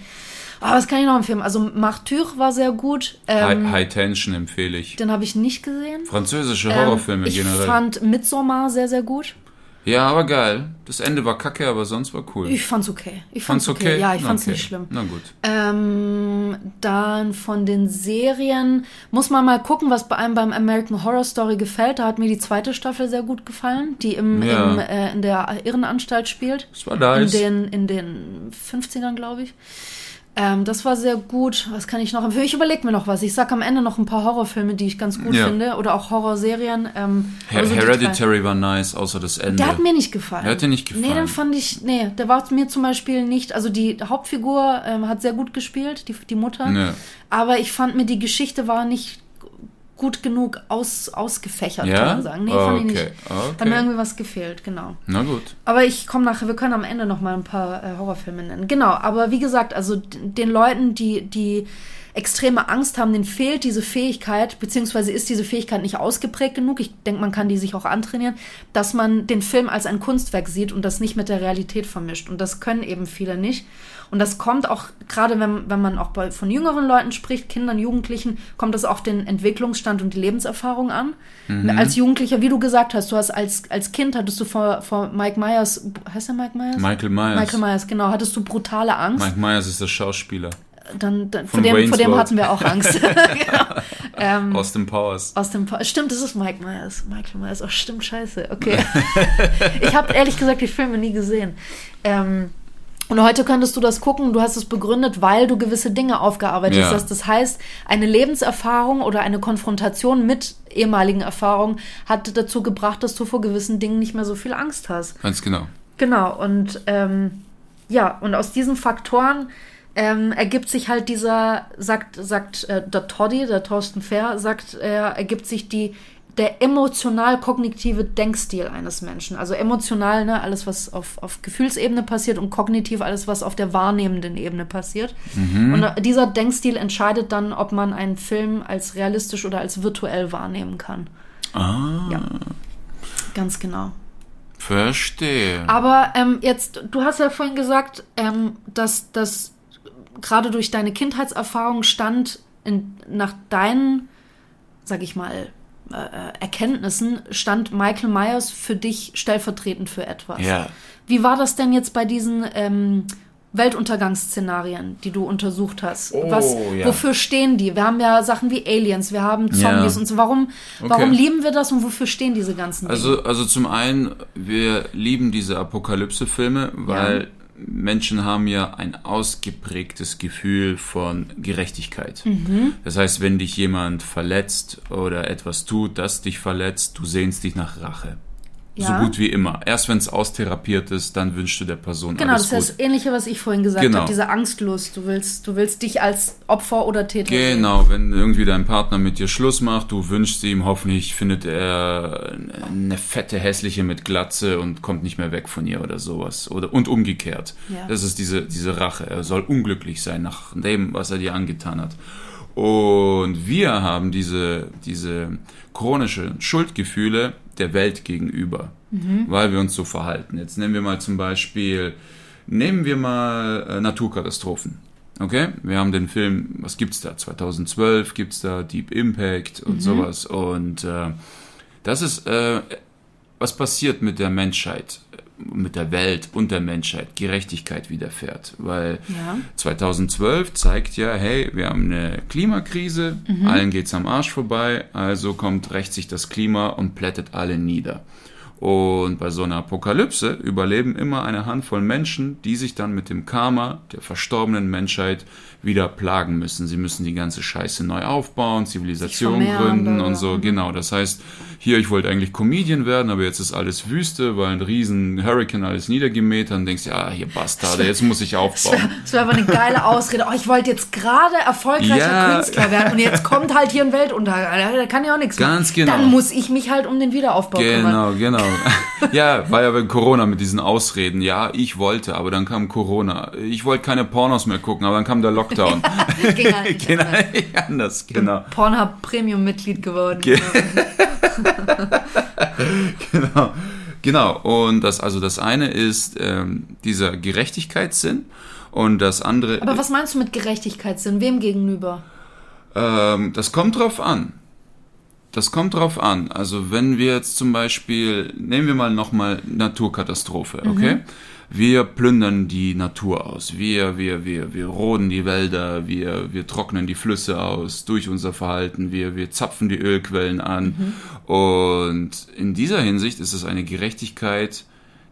Ah, was kann ich noch empfehlen? Also Martyr war sehr gut. Ähm, High, High Tension empfehle ich. den habe ich nicht gesehen. Französische Ähm, Horrorfilme ich generell. fand Midsommar sehr, sehr gut. Ja, aber geil. Das Ende war kacke, aber sonst war cool. Ich fand's okay. Ich Fand's fand's okay? Ja, ich fand's Okay. nicht schlimm. Na gut. Ähm, dann von den Serien muss man mal gucken, was bei einem beim American Horror Story gefällt. Da hat mir die zweite Staffel sehr gut gefallen, die im, Ja. im, äh, in der Irrenanstalt spielt. Das war nice. In den, in den 50ern, glaube ich. Ähm, das war sehr gut. Was kann ich noch empfehlen? Ich überlege mir noch was. Ich sag am Ende noch ein paar Horrorfilme, die ich ganz gut Ja. finde. Oder auch Horrorserien. Ähm, Her so. Hereditary war nice, außer das Ende. Der hat mir nicht gefallen. Der hat dir nicht gefallen? Nee, den fand ich, nee, der war mir zum Beispiel nicht, also die Hauptfigur ähm, hat sehr gut gespielt, die, die Mutter, Ja. aber ich fand mir, die Geschichte war nicht gut genug aus, ausgefächert, Ja? kann man sagen. Nee, fand ich nicht. Okay. Hat mir irgendwie was gefehlt, genau. Na gut. Aber ich komme nachher, wir können am Ende noch mal ein paar äh, Horrorfilme nennen. Genau, aber wie gesagt, also den Leuten, die, die extreme Angst haben, denen fehlt diese Fähigkeit, beziehungsweise ist diese Fähigkeit nicht ausgeprägt genug, ich denke, man kann die sich auch antrainieren, dass man den Film als ein Kunstwerk sieht und das nicht mit der Realität vermischt. Und das können eben viele nicht. Und das kommt auch, gerade wenn, wenn man auch bei, von jüngeren Leuten spricht, Kindern, Jugendlichen, kommt das auf den Entwicklungsstand und die Lebenserfahrung an. Als Jugendlicher, wie du gesagt hast, du hast als, als Kind hattest du vor, vor Mike Myers, heißt er Mike Myers? Michael Myers. Michael Myers, genau, hattest du brutale Angst. Mike Myers ist der Schauspieler. Dann, dann, vor, dem, vor dem hatten wir auch Angst. genau. ähm, Austin Powers. aus dem Pa- Stimmt, das ist Mike Myers. Michael Myers. Oh, stimmt, scheiße. Okay. ich habe ehrlich gesagt die Filme nie gesehen. Ähm, und heute könntest du das gucken, du hast es begründet, weil du gewisse Dinge aufgearbeitet Ja. hast. Das heißt, eine Lebenserfahrung oder eine Konfrontation mit ehemaligen Erfahrungen hat dazu gebracht, dass du vor gewissen Dingen nicht mehr so viel Angst hast. Ganz genau. Genau, und ähm, ja, und aus diesen Faktoren ähm, ergibt sich halt dieser, sagt, sagt äh, der Toddy, der Thorsten Fair, sagt er, ergibt sich die, der emotional-kognitive Denkstil eines Menschen. Also emotional, ne, alles, was auf, auf Gefühlsebene passiert und kognitiv alles, was auf der wahrnehmenden Ebene passiert. Und äh, dieser Denkstil entscheidet dann, ob man einen Film als realistisch oder als virtuell wahrnehmen kann. Ah, Ja. Ganz genau. verstehe. Aber ähm, jetzt, du hast ja vorhin gesagt, ähm, dass das gerade durch deine Kindheitserfahrung stand, in, nach deinen, sag ich mal, äh, Erkenntnissen, stand Michael Myers für dich stellvertretend für etwas. Ja. Wie war das denn jetzt bei diesen ähm, Weltuntergangsszenarien, die du untersucht hast? Oh, Was, ja. Wofür stehen die? Wir haben ja Sachen wie Aliens, wir haben Zombies Ja. und so. Warum, Okay. warum lieben wir das und wofür stehen diese ganzen Dinge? Also, also zum einen, wir lieben diese Apokalypse-Filme, weil Menschen haben ja ein ausgeprägtes Gefühl von Gerechtigkeit. Mhm. Das heißt, wenn dich jemand verletzt oder etwas tut, das dich verletzt, du sehnst dich nach Rache. So Ja. gut wie immer. Erst wenn es austherapiert ist, dann wünschst du der Person Genau, alles das gut. ist das Ähnliche, was ich vorhin gesagt Genau. habe, diese Angstlust. Du willst, du willst dich als Opfer oder Täter sehen. Genau, wenn irgendwie dein Partner mit dir Schluss macht, du wünschst ihm, hoffentlich findet er eine fette, hässliche mit Glatze und kommt nicht mehr weg von ihr oder sowas. Oder, und umgekehrt. Ja. Das ist diese, diese Rache. Er soll unglücklich sein nach dem, was er dir angetan hat. Und wir haben diese, diese chronische Schuldgefühle der Welt gegenüber, weil wir uns so verhalten. Jetzt nehmen wir mal zum Beispiel, nehmen wir mal äh, Naturkatastrophen. Okay, wir haben den Film, was gibt's da? 2012 gibt's da Deep Impact und sowas. Und äh, das ist, äh, was passiert mit der Menschheit, mit der Welt und der Menschheit, Gerechtigkeit widerfährt. Weil Ja. 2012 zeigt ja, hey, wir haben eine Klimakrise, allen geht's am Arsch vorbei, also kommt rächt sich das Klima und plättet alle nieder. Und bei so einer Apokalypse überleben immer eine Handvoll Menschen, die sich dann mit dem Karma der verstorbenen Menschheit wieder plagen müssen. Sie müssen die ganze Scheiße neu aufbauen, Zivilisation gründen und so. Genau, das heißt, hier, ich wollte eigentlich Comedian werden, aber jetzt ist alles Wüste, weil ein riesen Hurricane alles niedergemäht hat und denkst, ja, hier Bastarde, jetzt muss ich Das aufbauen. wäre wär aber eine geile Ausrede. Oh, ich wollte jetzt gerade erfolgreicher Ja. Künstler werden und jetzt kommt halt hier ein Weltuntergang. Da kann ja auch nichts Ganz machen. genau. Dann muss ich mich halt um den Wiederaufbau kümmern. Genau, genau. ja, war ja bei Corona mit diesen Ausreden. Ja, ich wollte, aber dann kam Corona. Ich wollte keine Pornos mehr gucken, aber dann kam der Lockdown. Ging halt nicht genau, anders. anders, genau. Pornhub Premium Mitglied geworden. Ge- genau. Genau, und das, also das eine ist ähm, dieser Gerechtigkeitssinn und das andere. Aber was meinst du mit Gerechtigkeitssinn? Wem gegenüber? Ähm, das kommt drauf an. Das kommt drauf an. Also wenn wir jetzt zum Beispiel, nehmen wir mal nochmal Naturkatastrophe, okay? Mhm. Wir plündern die Natur aus. Wir, wir, wir, wir roden die Wälder, wir, wir trocknen die Flüsse aus durch unser Verhalten, wir, wir zapfen die Ölquellen an. Mhm. Und in dieser Hinsicht ist es eine Gerechtigkeit,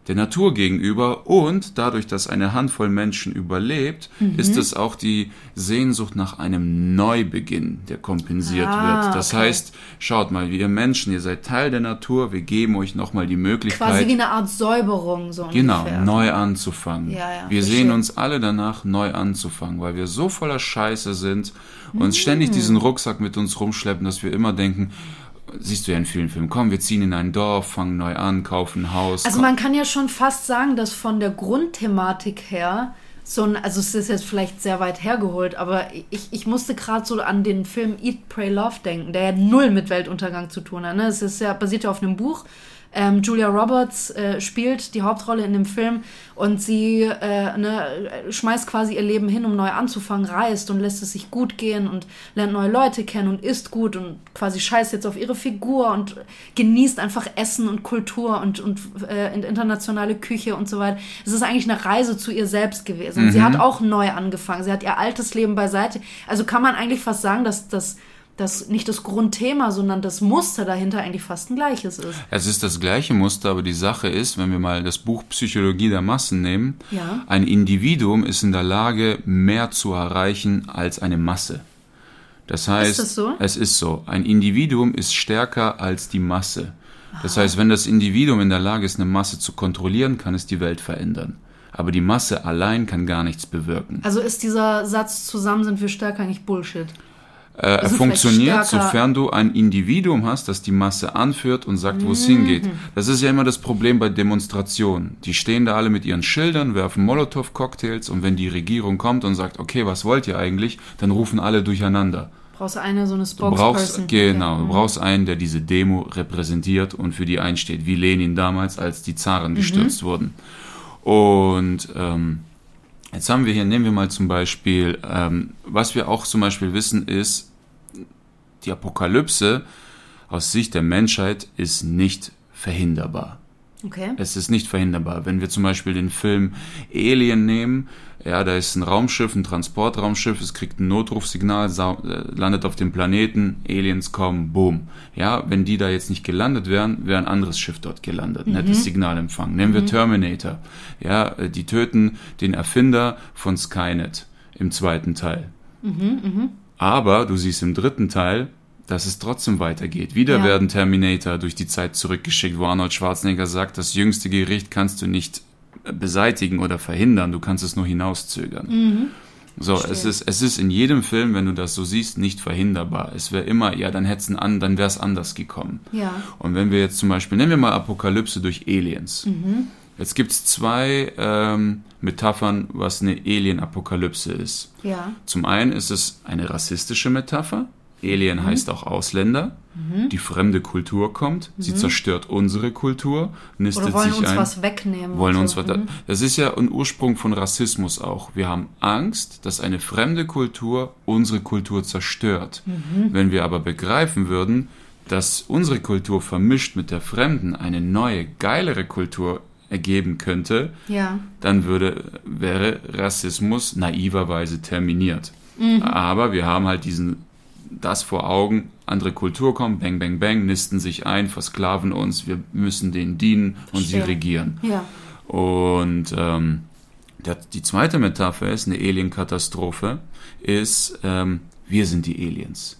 der Natur gegenüber und dadurch, dass eine Handvoll Menschen überlebt, mhm. ist es auch die Sehnsucht nach einem Neubeginn, der kompensiert ah, wird. Das okay. heißt, schaut mal, ihr Menschen, ihr seid Teil der Natur, wir geben euch nochmal die Möglichkeit. Quasi wie eine Art Säuberung, so Genau, ungefähr. neu anzufangen. Ja, ja, wir sehen uns alle danach, neu anzufangen, weil wir so voller Scheiße sind, uns mhm. ständig diesen Rucksack mit uns rumschleppen, dass wir immer denken, siehst du ja in vielen Filmen, komm, wir ziehen in ein Dorf, fangen neu an, kaufen ein Haus. Also man kann ja schon fast sagen, dass von der Grundthematik her so ein, also es ist jetzt vielleicht sehr weit hergeholt, aber ich, ich musste gerade so an den Film Eat, Pray, Love denken, der ja null mit Weltuntergang zu tun hat. Ne? Es ist ja basiert ja auf einem Buch ähm, Julia Roberts äh, spielt die Hauptrolle in dem Film und sie äh, ne, schmeißt quasi ihr Leben hin, um neu anzufangen, reist und lässt es sich gut gehen und lernt neue Leute kennen und isst gut und quasi scheißt jetzt auf ihre Figur und genießt einfach Essen und Kultur und, und äh, internationale Küche und so weiter. Es ist eigentlich eine Reise zu ihr selbst gewesen. Mhm. Sie hat auch neu angefangen. Sie hat ihr altes Leben beiseite. Also kann man eigentlich fast sagen, dass das das nicht das Grundthema, sondern das Muster dahinter eigentlich fast ein gleiches ist. Es ist das gleiche Muster, aber die Sache ist, wenn wir mal das Buch Psychologie der Massen nehmen, ja. ein Individuum ist in der Lage, mehr zu erreichen als eine Masse. Das heißt, ist das so? es ist so. Ein Individuum ist stärker als die Masse. Das Aha. heißt, wenn das Individuum in der Lage ist, eine Masse zu kontrollieren, kann es die Welt verändern. Aber die Masse allein kann gar nichts bewirken. Also ist dieser Satz, zusammen sind wir stärker, eigentlich Bullshit? Äh, also funktioniert, sofern du ein Individuum hast, das die Masse anführt und sagt, wo es mhm. hingeht. Das ist ja immer das Problem bei Demonstrationen. Die stehen da alle mit ihren Schildern, werfen Molotow-Cocktails und wenn die Regierung kommt und sagt, okay, was wollt ihr eigentlich, dann rufen alle durcheinander. Brauchst du eine so eine Spokesperson? Du brauchst, genau, du brauchst einen, der diese Demo repräsentiert und für die einsteht, wie Lenin damals, als die Zaren mhm. gestürzt wurden. Und ähm, Jetzt haben wir hier, nehmen wir mal zum Beispiel, ähm, was wir auch zum Beispiel wissen, ist, die Apokalypse aus Sicht der Menschheit ist nicht verhinderbar. Okay. Es ist nicht verhinderbar. Wenn wir zum Beispiel den Film Alien nehmen, ja, da ist ein Raumschiff, ein Transportraumschiff, es kriegt ein Notrufsignal, äh, landet auf dem Planeten, Aliens kommen, boom. Ja, wenn die da jetzt nicht gelandet wären, wäre ein anderes Schiff dort gelandet, mhm. nettes Signal empfangen. Nehmen wir mhm. Terminator. Ja, äh, die töten den Erfinder von Skynet im zweiten Teil. Mhm, mh. Aber du siehst im dritten Teil, dass es trotzdem weitergeht. Wieder ja. werden Terminator durch die Zeit zurückgeschickt, wo Arnold Schwarzenegger sagt, das jüngste Gericht kannst du nicht beseitigen oder verhindern, du kannst es nur hinauszögern. Mhm. So, es ist, es ist in jedem Film, wenn du das so siehst, nicht verhinderbar. Es wäre immer, ja, dann hätten an, dann wäre es anders gekommen. Ja. Und wenn wir jetzt zum Beispiel, nennen wir mal Apokalypse durch Aliens. Mhm. Jetzt gibt es zwei ähm, Metaphern, was eine Alien-Apokalypse ist. Ja. Zum einen ist es eine rassistische Metapher. Alien mhm. heißt auch Ausländer. Mhm. Die fremde Kultur kommt, mhm. sie zerstört unsere Kultur, nistet Oder wollen sich uns ein. was wegnehmen. Wollen uns so. was, mhm. Das ist ja ein Ursprung von Rassismus auch. Wir haben Angst, dass eine fremde Kultur unsere Kultur zerstört. Mhm. Wenn wir aber begreifen würden, dass unsere Kultur vermischt mit der fremden eine neue, geilere Kultur ergeben könnte, ja. dann würde, wäre Rassismus naiverweise terminiert. Mhm. Aber wir haben halt diesen das vor Augen, andere Kultur kommt, bang, bang, bang, nisten sich ein, versklaven uns, wir müssen denen dienen und Schön. sie regieren. Ja. Und ähm, der, die zweite Metapher ist, eine Alien-Katastrophe, ist, ähm, wir sind die Aliens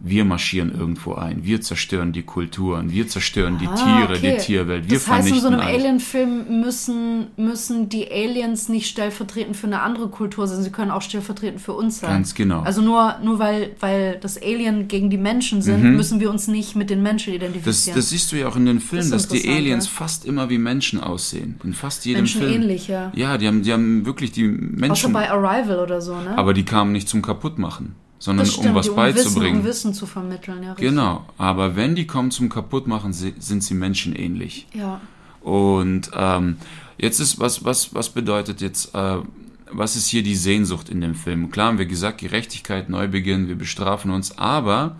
wir marschieren irgendwo ein, wir zerstören die Kulturen, wir zerstören die ah, Tiere, okay. die Tierwelt, wir das heißt, in so einem Alien-Film müssen, müssen die Aliens nicht stellvertretend für eine andere Kultur sein, sie können auch stellvertretend für uns sein. Ganz genau. Also nur, nur weil, weil das Alien gegen die Menschen sind, mhm. müssen wir uns nicht mit den Menschen identifizieren. Das, das siehst du ja auch in den Filmen, das dass die Aliens ja. fast immer wie Menschen aussehen. In fast jedem Menschen Film. ähnlich, ja. Ja, die haben, die haben wirklich die Menschen... Außer bei Arrival oder so, ne? Aber die kamen nicht zum Kaputtmachen sondern stimmt, um was um beizubringen. Wissen, um Wissen zu vermitteln, ja. Richtig. Genau, aber wenn die kommen zum Kaputtmachen, sind sie menschenähnlich. Ja. Und ähm, jetzt ist, was, was, was bedeutet jetzt, äh, was ist hier die Sehnsucht in dem Film? Klar haben wir gesagt, Gerechtigkeit, Neubeginn, wir bestrafen uns, aber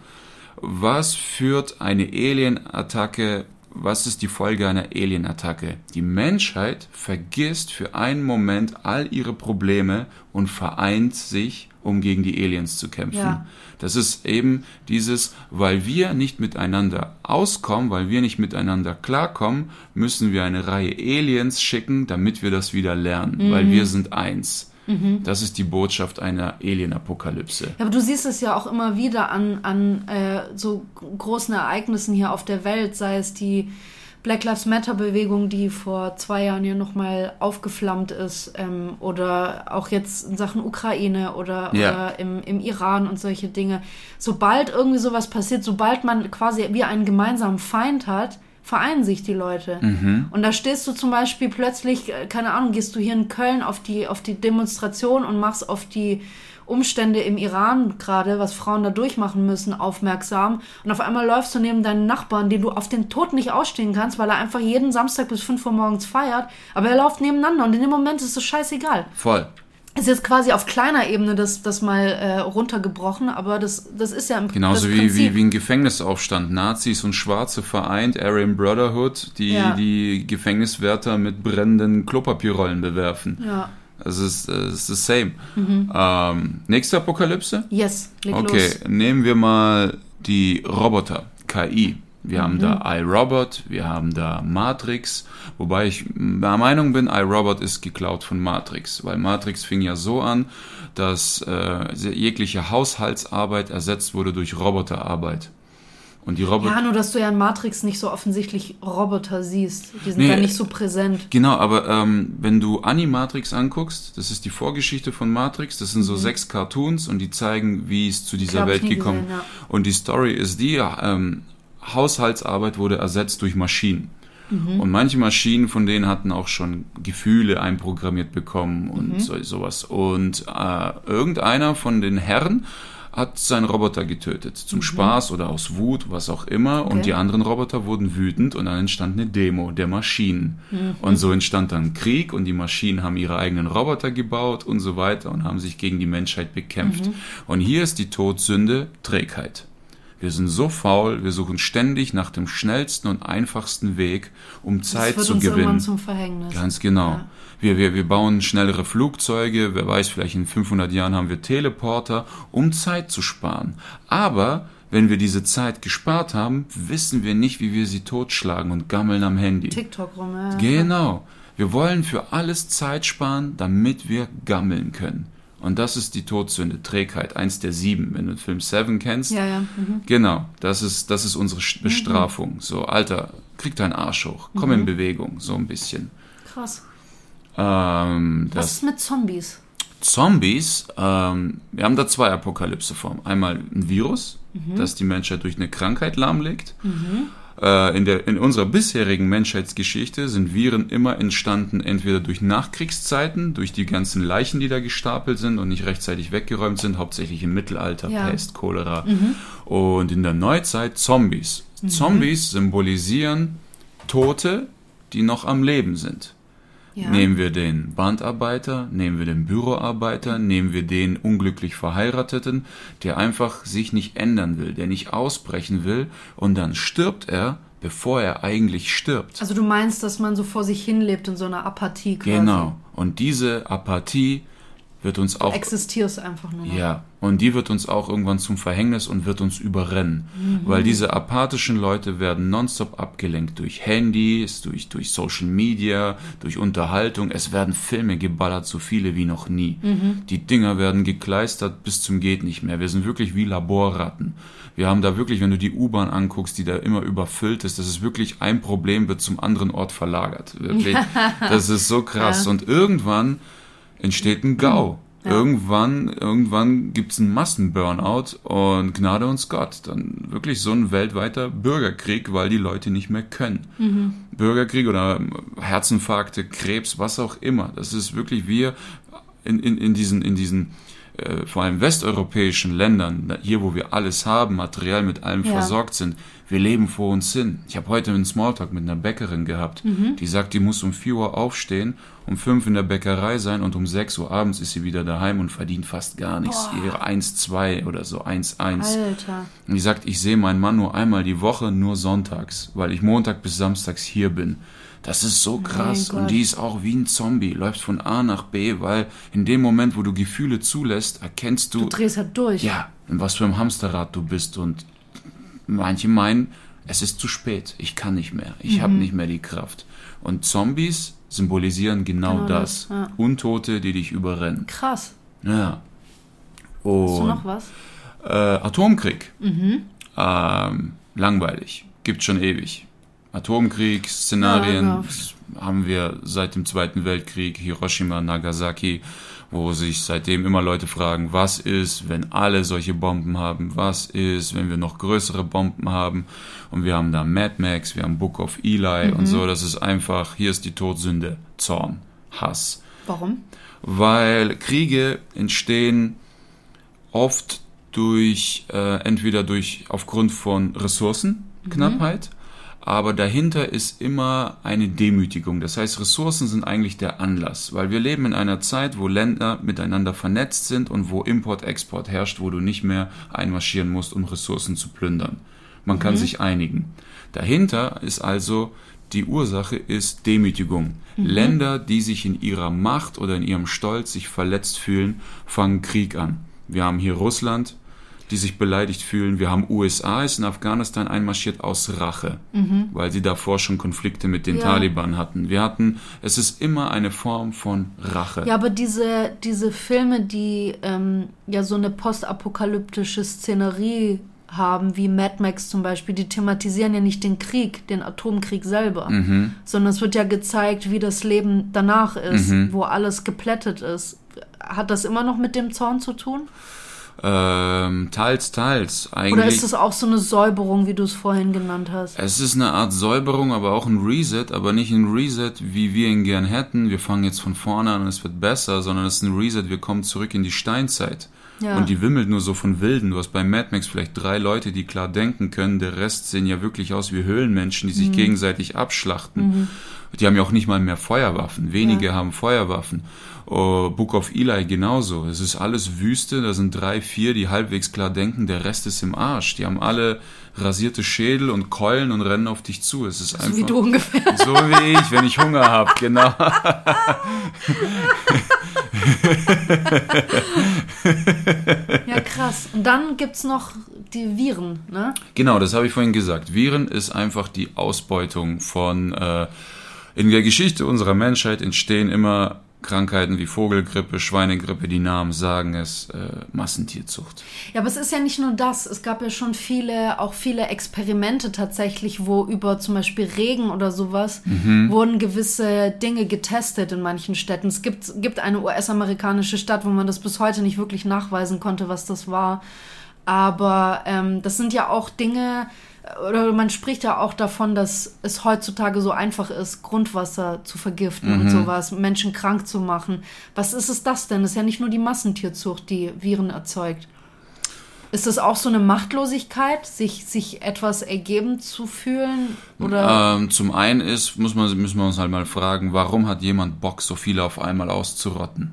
was führt eine Alien-Attacke was ist die Folge einer Alien-Attacke? Die Menschheit vergisst für einen Moment all ihre Probleme und vereint sich, um gegen die Aliens zu kämpfen. Ja. Das ist eben dieses, weil wir nicht miteinander auskommen, weil wir nicht miteinander klarkommen, müssen wir eine Reihe Aliens schicken, damit wir das wieder lernen, mhm. weil wir sind eins. Mhm. Das ist die Botschaft einer Alien-Apokalypse. Ja, aber du siehst es ja auch immer wieder an, an äh, so großen Ereignissen hier auf der Welt, sei es die Black Lives Matter Bewegung, die vor zwei Jahren ja nochmal aufgeflammt ist, ähm, oder auch jetzt in Sachen Ukraine oder, ja. oder im, im Iran und solche Dinge. Sobald irgendwie sowas passiert, sobald man quasi wie einen gemeinsamen Feind hat, vereinen sich die Leute. Mhm. Und da stehst du zum Beispiel plötzlich, äh, keine Ahnung, gehst du hier in Köln auf die, auf die Demonstration und machst auf die Umstände im Iran gerade, was Frauen da durchmachen müssen, aufmerksam. Und auf einmal läufst du neben deinen Nachbarn, den du auf den Tod nicht ausstehen kannst, weil er einfach jeden Samstag bis 5 Uhr morgens feiert. Aber er läuft nebeneinander und in dem Moment ist es scheißegal. Voll ist jetzt quasi auf kleiner Ebene das, das mal äh, runtergebrochen, aber das, das ist ja im Genauso wie, wie, wie ein Gefängnisaufstand. Nazis und Schwarze vereint, Aryan Brotherhood, die ja. die Gefängniswärter mit brennenden Klopapierrollen bewerfen. Ja. Es ist, es ist same. Mhm. Ähm, nächste Apokalypse? Yes, leg Okay, los. nehmen wir mal die Roboter, KI. Wir mhm. haben da iRobot, wir haben da Matrix, wobei ich der Meinung bin, iRobot ist geklaut von Matrix, weil Matrix fing ja so an, dass äh, jegliche Haushaltsarbeit ersetzt wurde durch Roboterarbeit. Und die Roboter. Ja, nur dass du ja in Matrix nicht so offensichtlich Roboter siehst. Die sind nee, da nicht so präsent. Genau, aber ähm, wenn du Animatrix anguckst, das ist die Vorgeschichte von Matrix, das sind so mhm. sechs Cartoons und die zeigen, wie es zu dieser Welt gekommen ist. Ja. Und die Story ist die, ähm, Haushaltsarbeit wurde ersetzt durch Maschinen. Mhm. Und manche Maschinen von denen hatten auch schon Gefühle einprogrammiert bekommen und mhm. so, sowas. Und äh, irgendeiner von den Herren hat seinen Roboter getötet. Zum mhm. Spaß oder aus Wut, was auch immer. Okay. Und die anderen Roboter wurden wütend und dann entstand eine Demo der Maschinen. Mhm. Und so entstand dann Krieg und die Maschinen haben ihre eigenen Roboter gebaut und so weiter und haben sich gegen die Menschheit bekämpft. Mhm. Und hier ist die Todsünde Trägheit. Wir sind so faul, wir suchen ständig nach dem schnellsten und einfachsten Weg, um Zeit das wird zu uns gewinnen. Irgendwann zum Verhängnis. Ganz genau. Ja. Wir, wir, wir bauen schnellere Flugzeuge, wer weiß, vielleicht in 500 Jahren haben wir Teleporter, um Zeit zu sparen. Aber wenn wir diese Zeit gespart haben, wissen wir nicht, wie wir sie totschlagen und gammeln am Handy. TikTok rum, ja. Genau. Wir wollen für alles Zeit sparen, damit wir gammeln können. Und das ist die Todsünde, Trägheit, eins der sieben, wenn du den Film Seven kennst. Ja, ja. Mhm. Genau, das ist, das ist unsere Bestrafung. Mhm. So, Alter, krieg deinen Arsch hoch, komm mhm. in Bewegung, so ein bisschen. Krass. Ähm, Was ist mit Zombies? Zombies, ähm, wir haben da zwei Apokalypseformen. Einmal ein Virus, mhm. das die Menschheit durch eine Krankheit lahmlegt. Mhm. Äh, in, der, in unserer bisherigen Menschheitsgeschichte sind Viren immer entstanden, entweder durch Nachkriegszeiten, durch die ganzen Leichen, die da gestapelt sind und nicht rechtzeitig weggeräumt sind, hauptsächlich im Mittelalter, ja. Pest, Cholera. Mhm. Und in der Neuzeit Zombies. Mhm. Zombies symbolisieren Tote, die noch am Leben sind. Ja. Nehmen wir den Bandarbeiter, nehmen wir den Büroarbeiter, nehmen wir den unglücklich Verheirateten, der einfach sich nicht ändern will, der nicht ausbrechen will und dann stirbt er, bevor er eigentlich stirbt. Also du meinst, dass man so vor sich hin lebt in so einer Apathie quasi. Genau. Und diese Apathie wird uns auch. Du existierst einfach nur noch. Ja, und die wird uns auch irgendwann zum Verhängnis und wird uns überrennen. Mhm. Weil diese apathischen Leute werden nonstop abgelenkt durch Handys, durch, durch Social Media, durch Unterhaltung. Es werden Filme geballert, so viele wie noch nie. Mhm. Die Dinger werden gekleistert bis zum geht nicht mehr. Wir sind wirklich wie Laborratten. Wir haben da wirklich, wenn du die U-Bahn anguckst, die da immer überfüllt ist, das ist wirklich ein Problem, wird zum anderen Ort verlagert. Wirklich. das ist so krass. Ja. Und irgendwann entsteht ein GAU. Ja. Irgendwann, irgendwann gibt's einen Massenburnout und Gnade uns Gott. Dann wirklich so ein weltweiter Bürgerkrieg, weil die Leute nicht mehr können. Mhm. Bürgerkrieg oder Herzinfarkte, Krebs, was auch immer. Das ist wirklich wir in, in, in diesen, in diesen äh, vor allem westeuropäischen Ländern, hier wo wir alles haben, materiell mit allem Ja. versorgt sind, wir leben vor uns hin. Ich habe heute einen Smalltalk mit einer Bäckerin gehabt, Mhm. die sagt, die muss um 4 Uhr aufstehen, um 5 in der Bäckerei sein und um 6 Uhr abends ist sie wieder daheim und verdient fast gar nichts. Boah. Ihre 1, 2 oder so 1, 1. Alter. Und die sagt, ich sehe meinen Mann nur einmal die Woche, nur sonntags, weil ich Montag bis Samstags hier bin. Das ist so krass. Und die ist auch wie ein Zombie, läuft von A nach B, weil in dem Moment, wo du Gefühle zulässt, erkennst Du du, drehst halt durch. ja, in was für einem Hamsterrad du bist. Und manche meinen, es ist zu spät, ich kann nicht mehr, ich habe nicht mehr die Kraft. Und Zombies symbolisieren genau, Genau das. das, ja. Untote, die dich überrennen. Krass. Ja. Hast du Und noch was? äh, Atomkrieg. Mhm. Ähm, langweilig. Gibt schon ewig. Atomkrieg, Szenarien Ja, haben wir seit dem Zweiten Weltkrieg, Hiroshima, Nagasaki, wo sich seitdem immer Leute fragen, was ist, wenn alle solche Bomben haben? Was ist, wenn wir noch größere Bomben haben? Und wir haben da Mad Max, wir haben Book of Eli und so. Das ist einfach, hier ist die Todsünde. Zorn, Hass Warum? weil Kriege entstehen oft durch äh, entweder durch aufgrund von Ressourcenknappheit, aber dahinter ist immer eine Demütigung. Das heißt, Ressourcen sind eigentlich der Anlass, weil wir leben in einer Zeit, wo Länder miteinander vernetzt sind und wo Import-Export herrscht, wo du nicht mehr einmarschieren musst, um Ressourcen zu plündern. Man kann sich einigen. Dahinter ist also die Ursache ist Demütigung. Länder, die sich in ihrer Macht oder in ihrem Stolz sich verletzt fühlen, fangen Krieg an. Wir haben hier Russland, die sich beleidigt fühlen. Wir haben USA, ist in Afghanistan einmarschiert aus Rache, weil sie davor schon Konflikte mit den Ja. Taliban hatten. Wir hatten, es ist immer eine Form von Rache. Ja, aber diese, diese Filme, die ähm, ja so eine postapokalyptische Szenerie haben, wie Mad Max zum Beispiel, die thematisieren ja nicht den Krieg, den Atomkrieg selber, Mhm. sondern es wird ja gezeigt, wie das Leben danach ist, Mhm. wo alles geplättet ist. Hat das immer noch mit dem Zorn zu tun? Ähm, teils, teils. Eigentlich. Oder ist es auch so eine Säuberung, wie du es vorhin genannt hast? Es ist eine Art Säuberung, aber auch ein Reset, aber nicht ein Reset, wie wir ihn gern hätten. Wir fangen jetzt von vorne an und es wird besser, sondern es ist ein Reset, wir kommen zurück in die Steinzeit. Ja. Und die wimmelt nur so von Wilden. Du hast bei Mad Max vielleicht drei Leute, die klar denken können. Der Rest sehen ja wirklich aus wie Höhlenmenschen, die Mhm. sich gegenseitig abschlachten. Die haben ja auch nicht mal mehr Feuerwaffen. Wenige Ja. haben Feuerwaffen. Oh, Book of Eli genauso. Es ist alles Wüste. Da sind drei, vier, die halbwegs klar denken. Der Rest ist im Arsch. Die haben alle rasierte Schädel und Keulen und rennen auf dich zu. Es ist so einfach wie du ungefähr. so wie ich, wenn ich Hunger habe. Genau. Ja, krass. Und dann gibt's noch die Viren, ne? Genau, das habe ich vorhin gesagt. Viren ist einfach die Ausbeutung von. Äh, in der Geschichte unserer Menschheit entstehen immer Krankheiten wie Vogelgrippe, Schweinegrippe, die Namen sagen es, äh, Massentierzucht. Ja, aber es ist ja nicht nur das. Es gab ja schon viele, auch viele Experimente tatsächlich, wo über zum Beispiel Regen oder sowas wurden gewisse Dinge getestet in manchen Städten. Es gibt, gibt eine US-amerikanische Stadt, wo man das bis heute nicht wirklich nachweisen konnte, was das war. Aber ähm, das sind ja auch Dinge, oder man spricht ja auch davon, dass es heutzutage so einfach ist, Grundwasser zu vergiften und sowas, Menschen krank zu machen. Was ist es das denn? Das ist ja nicht nur die Massentierzucht, die Viren erzeugt. Ist das auch so eine Machtlosigkeit, sich, sich etwas ergeben zu fühlen? Oder Ähm, zum einen ist, muss man, müssen wir uns halt mal fragen, warum hat jemand Bock, so viele auf einmal auszurotten?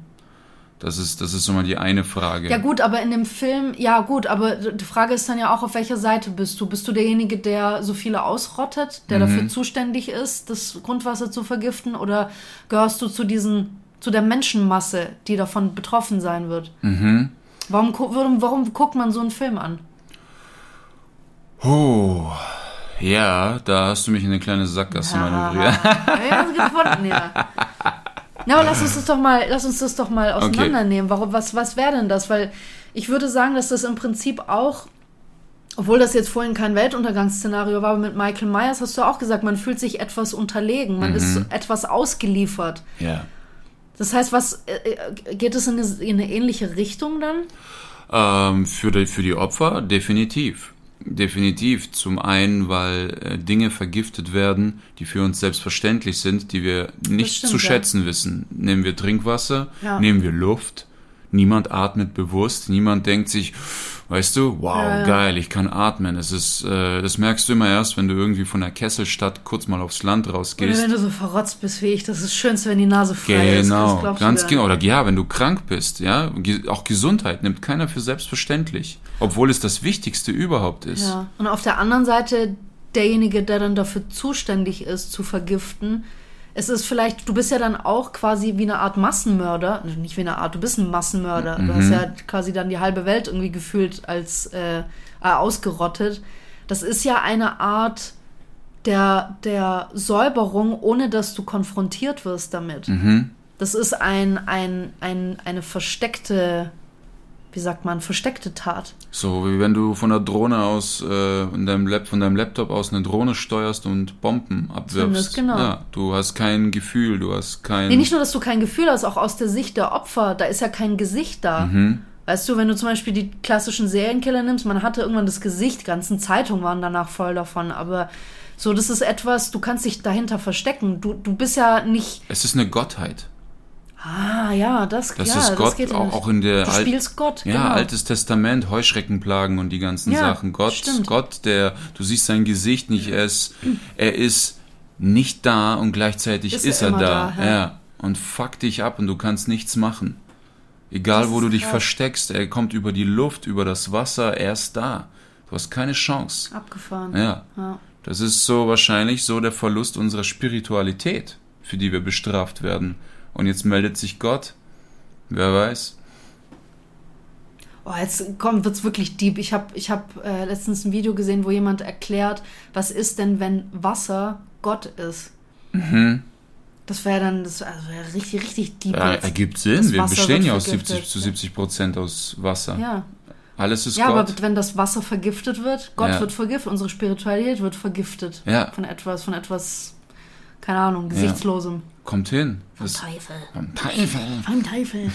Das ist, das ist so mal die eine Frage. ja gut, aber in dem Film, ja gut, aber die Frage ist dann ja auch, auf welcher Seite bist du? Bist du derjenige, der so viele ausrottet, der dafür zuständig ist, das Grundwasser zu vergiften, oder gehörst du zu diesen, zu der Menschenmasse, die davon betroffen sein wird? Warum, gu- warum, warum guckt man so einen Film an? Oh, ja, da hast du mich in eine kleine Sackgasse manövriert. ja, das gefunden, ja. Na, aber lass uns das doch mal, lass uns das doch mal auseinandernehmen. Warum, was, was wäre denn das? Weil ich würde sagen, dass das im Prinzip auch, obwohl das jetzt vorhin kein Weltuntergangsszenario war, aber mit Michael Myers hast du auch gesagt, man fühlt sich etwas unterlegen, man ist etwas ausgeliefert. Ja. Das heißt, was äh, äh, geht es in eine, in eine ähnliche Richtung dann? Ähm, für, die, für die Opfer definitiv. Definitiv. Zum einen, weil äh, Dinge vergiftet werden, die für uns selbstverständlich sind, die wir nicht stimmt, zu ja. schätzen wissen. Nehmen wir Trinkwasser, Ja. nehmen wir Luft, Niemand atmet bewusst, niemand denkt sich, weißt du, wow, Ja, ja. geil, ich kann atmen. Es ist, äh, das merkst du immer erst, wenn du irgendwie von der Kesselstadt kurz mal aufs Land Oder rausgehst. wenn du so verrotzt bist wie ich, das ist das Schönste, wenn die Nase frei ist. Genau, glaubst du ganz genau. Oder ja, wenn du krank bist, ja, auch Gesundheit nimmt keiner für selbstverständlich, obwohl es das Wichtigste überhaupt ist. Ja. Und auf der anderen Seite, derjenige, der dann dafür zuständig ist, zu vergiften, es ist vielleicht, du bist ja dann auch quasi wie eine Art Massenmörder, also nicht wie eine Art, du bist ein Massenmörder. Du hast ja quasi dann die halbe Welt irgendwie gefühlt als äh, äh, ausgerottet. Das ist ja eine Art der, der Säuberung, ohne dass du konfrontiert wirst damit. Das ist ein, ein, ein, eine versteckte, wie sagt man, versteckte Tat. So wie wenn du von der Drohne aus, äh, in deinem Lab, von deinem Laptop aus eine Drohne steuerst und Bomben abwirfst. Zündest, genau. Ja, du hast kein Gefühl, du hast kein. Nee, nicht nur, dass du kein Gefühl hast, auch aus der Sicht der Opfer, da ist ja kein Gesicht da. Mhm. Weißt du, wenn du zum Beispiel die klassischen Serienkiller nimmst, man hatte irgendwann das Gesicht, ganzen Zeitungen waren danach voll davon, aber so, das ist etwas, du kannst dich dahinter verstecken. Du, du bist ja nicht, es ist eine Gottheit. Ah ja, das, Das ja, ist das Gott, geht ja auch, auch in der Du Al- spielst Gott, Ja, genau. altes Testament, Heuschreckenplagen und die ganzen Ja, Sachen. Gott, stimmt. Gott, der, du siehst sein Gesicht nicht, er ist, er ist nicht da und gleichzeitig Ist ist, er er, da. da, ja. ja. Und fuck dich ab und du kannst nichts machen. Egal, Das wo du dich krass. versteckst, er kommt über die Luft, über das Wasser, er ist da. Du hast keine Chance. Abgefahren. Ja. Ja. Das ist so wahrscheinlich so der Verlust unserer Spiritualität, für die wir bestraft werden. Und jetzt meldet sich Gott. Wer weiß? Oh, jetzt kommt, wird's wirklich deep. Ich habe ich hab, äh, letztens ein Video gesehen, wo jemand erklärt, was ist denn, wenn Wasser Gott ist? Mhm. Das wäre dann, das also wär richtig, richtig deep. Ja, ergibt Sinn. Wir bestehen ja aus vergiftet. 70 zu 70 Prozent aus Wasser. ja, Alles ist ja aber Gott. wenn das Wasser vergiftet wird, Gott Ja. wird vergiftet, unsere Spiritualität wird vergiftet. Ja. Von etwas, von etwas, keine Ahnung, Gesichtslosem. Kommt hin. Das, Teufel. vom Teufel. Vom Teufel.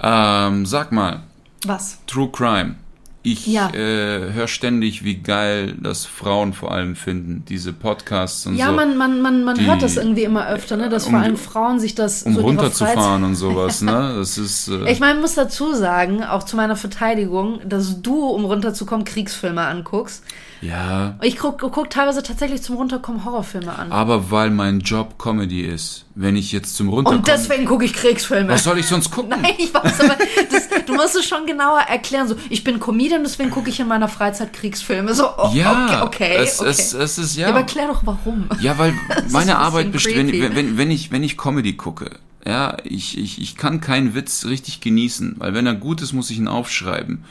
Ähm, sag mal, Was? True Crime. Ich Ja. äh, höre ständig, wie geil das Frauen vor allem finden, diese Podcasts und Ja, so, man, man, man, man Die- hört das irgendwie immer öfter, ne? dass um vor allem Frauen sich das um so runterzufahren und sowas. Ne? Das ist äh, Ich meine, ich muss dazu sagen, auch zu meiner Verteidigung, dass du, um runterzukommen, Kriegsfilme anguckst. Ja, Ich guck, guck teilweise tatsächlich zum Runterkommen Horrorfilme an. aber weil mein Job Comedy ist. Wenn ich jetzt zum Runterkommen, Und deswegen gucke ich Kriegsfilme. was soll ich sonst gucken? Nein, ich weiß, aber das, du musst es schon genauer erklären. So, ich bin Comedian, deswegen gucke ich in meiner Freizeit Kriegsfilme. So, oh, Ja, okay, okay. es, okay. Es, es ist ja. ja. aber erklär doch warum. Ja, weil meine ein Arbeit besteht, wenn, wenn, wenn ich, wenn ich Comedy gucke, ja, ich, ich, ich kann keinen Witz richtig genießen, weil wenn er gut ist, muss ich ihn aufschreiben.